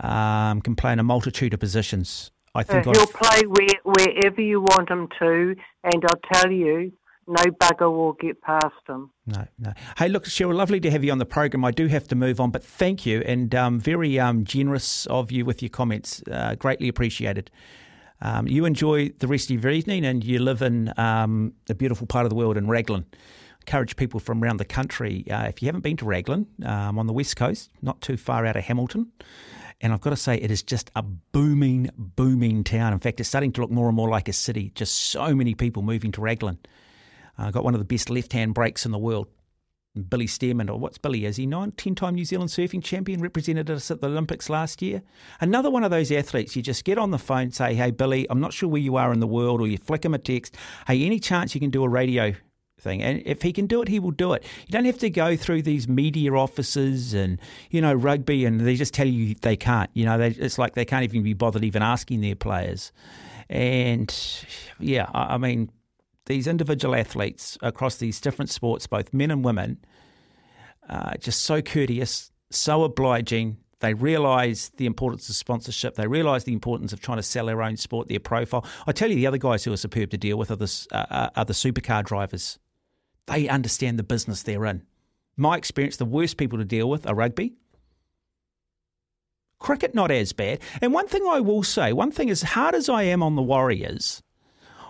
um, can play in a multitude of positions. I Uh, think he'll I've- play where, wherever you want him to, and I'll tell you, no bugger will get past them. No, no. Hey, look, Cheryl, lovely to have you on the program. I do have to move on, but thank you and um, very um, generous of you with your comments. Uh, greatly appreciated. Um, you enjoy the rest of your evening and you live in um, a beautiful part of the world in Raglan. Encourage people from around the country. Uh, if you haven't been to Raglan um, on the west coast, not too far out of Hamilton, and I've got to say, it is just a booming, booming town. In fact, it's starting to look more and more like a city. Just so many people moving to Raglan. Uh, got one of the best left hand breaks in the world. Billy Stearman, or what's Billy? Is he nine, 10 time New Zealand surfing champion, represented us at the Olympics last year? Another one of those athletes, you just get on the phone, say, hey, Billy, I'm not sure where you are in the world, or you flick him a text, hey, any chance you can do a radio thing? And if he can do it, he will do it. You don't have to go through these media offices and, you know, rugby, and they just tell you they can't. You know, they, it's like they can't even be bothered even asking their players. And yeah, I, I mean, these individual athletes across these different sports, both men and women, uh, just so courteous, so obliging. They realise the importance of sponsorship. They realise the importance of trying to sell their own sport, their profile. I tell you, the other guys who are superb to deal with are the, uh, are the supercar drivers. They understand the business they're in. My experience, the worst people to deal with are rugby. Cricket, not as bad. And one thing I will say, one thing as hard as I am on the Warriors,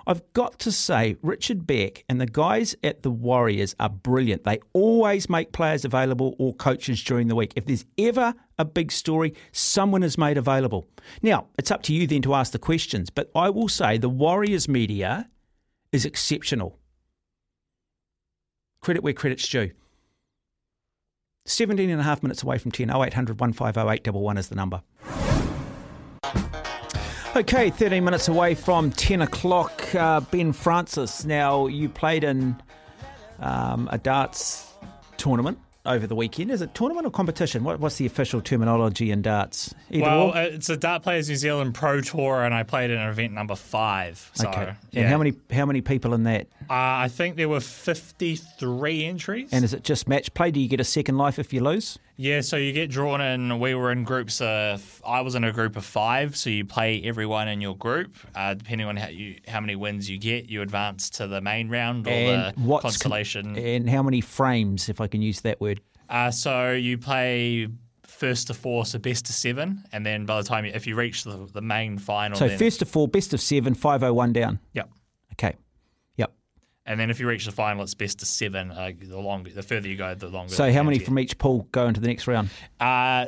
I've got to say, Richard Beck and the guys at the Warriors are brilliant. They always make players available or coaches during the week. If there's ever a big story, someone is made available. Now, it's up to you then to ask the questions, but I will say the Warriors media is exceptional. Credit where credit's due. 17 and a half minutes away from 10. 0800 150 is the number. Okay, 13 minutes away from 10 o'clock. Uh, ben Francis, now you played in um, a darts tournament over the weekend. Is it tournament or competition? What, what's the official terminology in darts? Either well, or? uh, it's a Dart Players New Zealand Pro Tour, and I played in event number five. So, okay. yeah. And how many how many people in that? Uh, I think there were 53 entries. And is it just match play? Do you get a second life if you lose? Yeah, so you get drawn in. We were in groups of. I was in a group of five, so you play everyone in your group. Uh, depending on how you how many wins you get, you advance to the main round or and the what's consolation. and how many frames, if I can use that word? Uh, so you play first to four, so best to seven, and then by the time you, if you reach the, the main final, So then, first to four, best of seven, 501 down. Yep. Okay. And then if you reach the final, it's best to seven. Uh, the longer, the further you go, the longer. So how many get. from each pool go into the next round? Uh,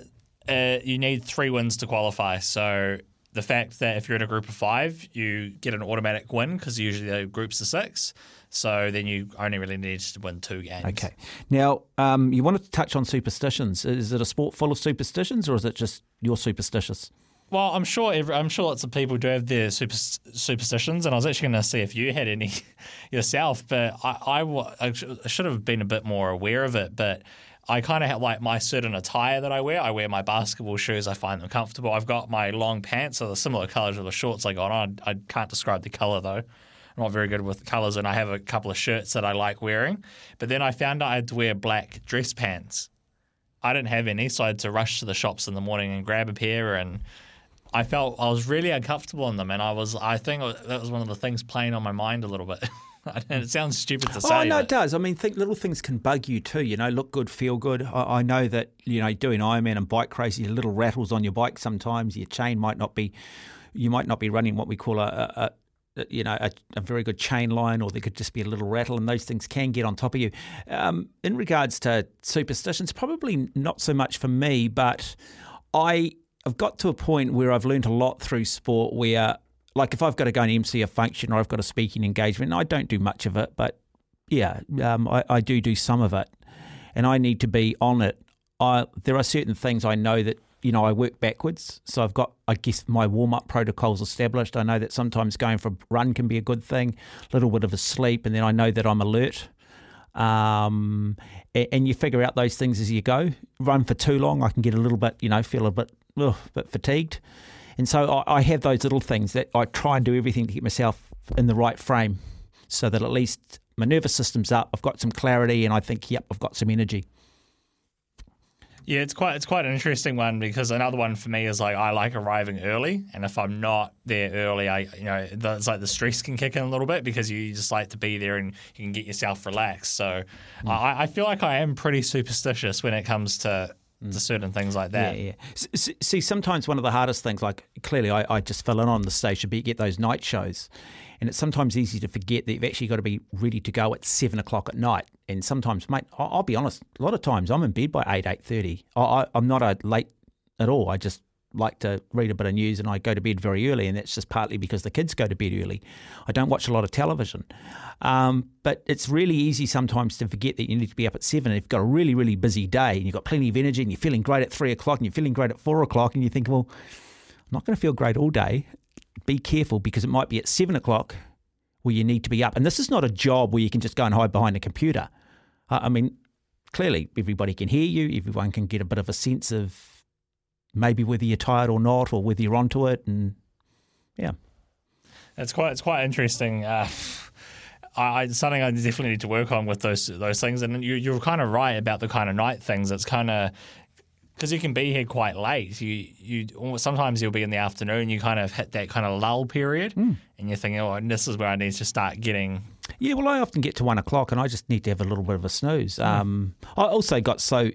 uh, you need three wins to qualify. So the fact that if you're in a group of five, you get an automatic win because usually the groups are six. So then you only really need to win two games. Okay. Now, um, you wanted to touch on superstitions. Is it a sport full of superstitions, or is it just you're superstitious? Well, I'm sure every, I'm sure lots of people do have their super, superstitions, and I was actually going to see if you had any yourself, but I, I I sh- I should have been a bit more aware of it. But I kind of have like my certain attire that I wear. I wear my basketball shoes. I find them comfortable. I've got my long pants, so the similar colours of the shorts I got on. I can't describe the colour though. I'm not very good with colours, and I have a couple of shirts that I like wearing. But then I found out I had to wear black dress pants. I didn't have any, so I had to rush to the shops in the morning and grab a pair. And I felt I was really uncomfortable in them, and I was I think that was one of the things playing on my mind a little bit. and it sounds stupid to say. Oh no, it does. I mean, think little things can bug you too. You know, look good, feel good. I, I know that you know doing Ironman and bike crazy, little rattles on your bike. Sometimes your chain might not be, you might not be running what we call a. a, a you know, a, a very good chain line, or there could just be a little rattle, and those things can get on top of you. Um, in regards to superstitions, probably not so much for me, but I have got to a point where I've learned a lot through sport where, like, if I've got to go and MC a function or I've got a speaking engagement, I don't do much of it, but yeah, um, I, I do do some of it, and I need to be on it. I, there are certain things I know that you know I work backwards, so I've got I guess my warm up protocols established. I know that sometimes going for a run can be a good thing, a little bit of a sleep, and then I know that I'm alert. Um, a- and you figure out those things as you go. Run for too long, I can get a little bit, you know, feel a bit, ugh, bit fatigued. And so I, I have those little things that I try and do everything to get myself in the right frame so that at least my nervous system's up. I've got some clarity and I think, yep, I've got some energy. Yeah, it's quite it's quite an interesting one because another one for me is like I like arriving early, and if I'm not there early, I you know the, it's like the stress can kick in a little bit because you just like to be there and you can get yourself relaxed. So mm. I, I feel like I am pretty superstitious when it comes to, Mm. to certain things like that. Yeah, yeah. See, sometimes one of the hardest things, like clearly I, I just fill in on the station, but you get those night shows. And it's sometimes easy to forget that you've actually got to be ready to go at seven o'clock at night. And sometimes, mate, I- I'll be honest, a lot of times I'm in bed by eight, eight thirty. I, I, I'm not a late at all. I just like to read a bit of news and I go to bed very early, and that's just partly because the kids go to bed early. I don't watch a lot of television. Um, but it's really easy sometimes to forget that you need to be up at seven. If you've got a really, really busy day and you've got plenty of energy and you're feeling great at three o'clock and you're feeling great at four o'clock, and you think, well, I'm not going to feel great all day. Be careful because it might be at seven o'clock where you need to be up. And this is not a job where you can just go and hide behind a computer. Uh, I mean, clearly everybody can hear you, everyone can get a bit of a sense of maybe whether you're tired or not, or whether you're onto it, and yeah, it's quite it's quite interesting. Uh, I, something I definitely need to work on with those those things, and you, you're kind of right about the kind of night things. It's kind of because you can be here quite late. You you sometimes you'll be in the afternoon. You kind of hit that kind of lull period, mm. and you're thinking, oh, this is where I need to start getting. Yeah, well, I often get to one o'clock, and I just need to have a little bit of a snooze. Mm. Um, I also got so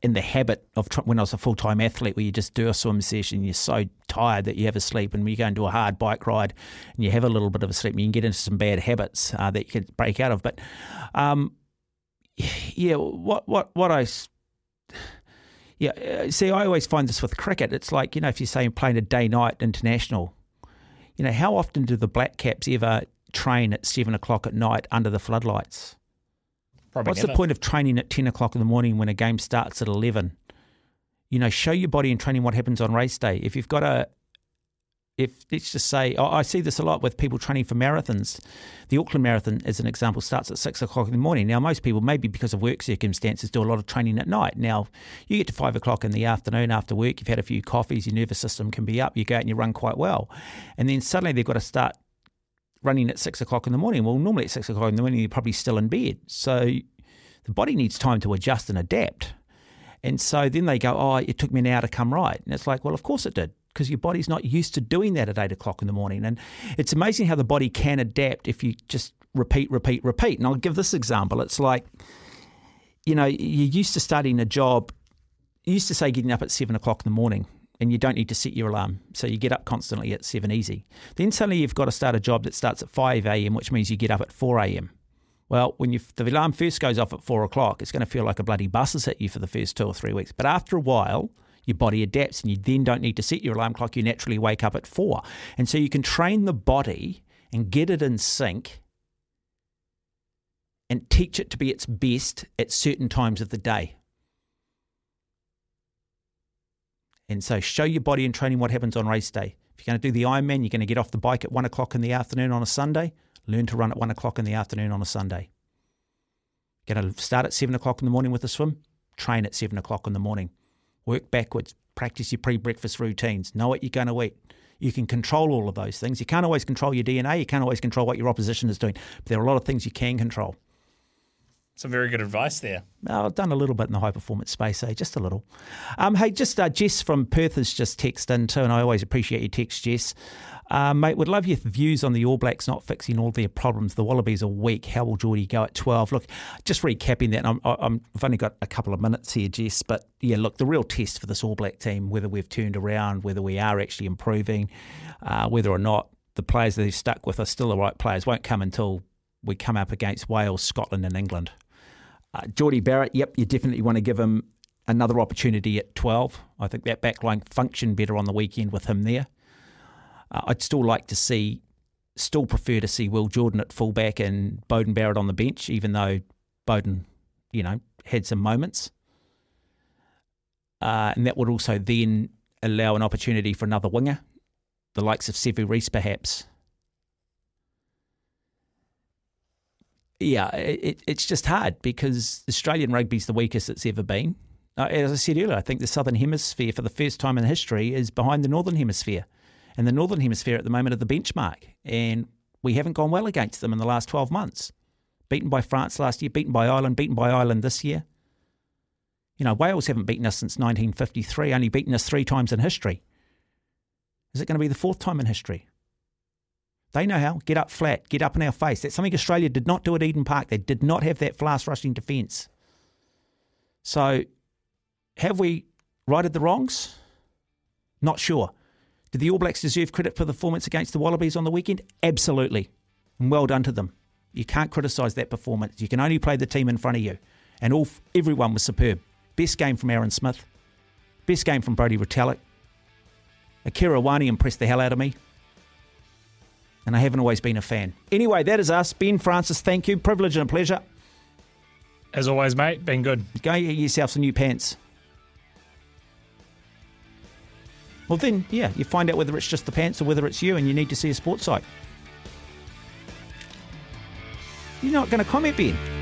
in the habit of when I was a full time athlete, where you just do a swim session, you're so tired that you have a sleep, and when you go into a hard bike ride, and you have a little bit of a sleep, and you can get into some bad habits uh, that you can break out of. But um, yeah, what what what I yeah, uh, see, I always find this with cricket. It's like, you know, if you're saying playing a day night international, you know, how often do the Black Caps ever train at seven o'clock at night under the floodlights? Probably What's never. the point of training at 10 o'clock in the morning when a game starts at 11? You know, show your body in training what happens on race day. If you've got a, if let's just say, I see this a lot with people training for marathons. The Auckland Marathon, as an example, starts at six o'clock in the morning. Now, most people, maybe because of work circumstances, do a lot of training at night. Now, you get to five o'clock in the afternoon after work, you've had a few coffees, your nervous system can be up, you go out and you run quite well. And then suddenly they've got to start running at six o'clock in the morning. Well, normally at six o'clock in the morning, you're probably still in bed. So the body needs time to adjust and adapt. And so then they go, oh, it took me an hour to come right. And it's like, well, of course it did because your body's not used to doing that at eight o'clock in the morning. And it's amazing how the body can adapt if you just repeat, repeat, repeat. And I'll give this example. It's like, you know, you're used to starting a job, you used to say getting up at seven o'clock in the morning. And you don't need to set your alarm. So you get up constantly at 7 easy. Then suddenly you've got to start a job that starts at 5 a.m., which means you get up at 4 a.m. Well, when the alarm first goes off at 4 o'clock, it's going to feel like a bloody bus has hit you for the first two or three weeks. But after a while, your body adapts and you then don't need to set your alarm clock. You naturally wake up at four. And so you can train the body and get it in sync and teach it to be its best at certain times of the day. And so show your body in training what happens on race day. If you're going to do the Ironman, you're going to get off the bike at one o'clock in the afternoon on a Sunday. Learn to run at one o'clock in the afternoon on a Sunday. Going to start at seven o'clock in the morning with a swim. Train at seven o'clock in the morning work backwards, practice your pre breakfast routines, know what you're going to eat. You can control all of those things. You can't always control your DNA, you can't always control what your opposition is doing, but there are a lot of things you can control. Some very good advice there. Well, I've done a little bit in the high performance space, eh? Just a little. Um, hey, just uh, Jess from Perth has just texted in too, and I always appreciate your text, Jess. Uh, mate, would love your views on the All Blacks not fixing all their problems. The Wallabies are weak. How will Jordie go at 12? Look, just recapping that, I'm, I'm, I've only got a couple of minutes here, Jess, but yeah, look, the real test for this All Black team, whether we've turned around, whether we are actually improving, uh, whether or not the players that they've stuck with are still the right players, won't come until we come up against Wales, Scotland, and England. Uh, Jordie Barrett, yep, you definitely want to give him another opportunity at 12. I think that backline functioned better on the weekend with him there. Uh, I'd still like to see, still prefer to see Will Jordan at fullback and Beauden Barrett on the bench, even though Beauden, you know, had some moments. Uh, and that would also then allow an opportunity for another winger, the likes of Sevu Reece perhaps. Yeah, it, it's just hard because Australian rugby's the weakest it's ever been. Uh, as I said earlier, I think the Southern Hemisphere, for the first time in history, is behind the Northern Hemisphere. And the Northern Hemisphere at the moment are the benchmark. And we haven't gone well against them in the last 12 months. Beaten by France last year, beaten by Ireland, beaten by Ireland this year. You know, Wales haven't beaten us since 1953, only beaten us three times in history. Is it going to be the fourth time in history? They know how. Get up flat, get up in our face. That's something Australia did not do at Eden Park. They did not have that fast rushing defence. So, have we righted the wrongs? Not sure. Did the All Blacks deserve credit for the performance against the Wallabies on the weekend? Absolutely. And well done to them. You can't criticise that performance. You can only play the team in front of you. And all everyone was superb. Best game from Aaron Smith. Best game from Brodie Retallick. Akira Ioane impressed the hell out of me. And I haven't always been a fan. Anyway, that is us. Ben Francis, thank you. Privilege and a pleasure. As always, mate, been good. Go get yourself some new pants. Well, then, yeah, you find out whether it's just the pants or whether it's you and you need to see a sports site. You're not going to comment, Ben.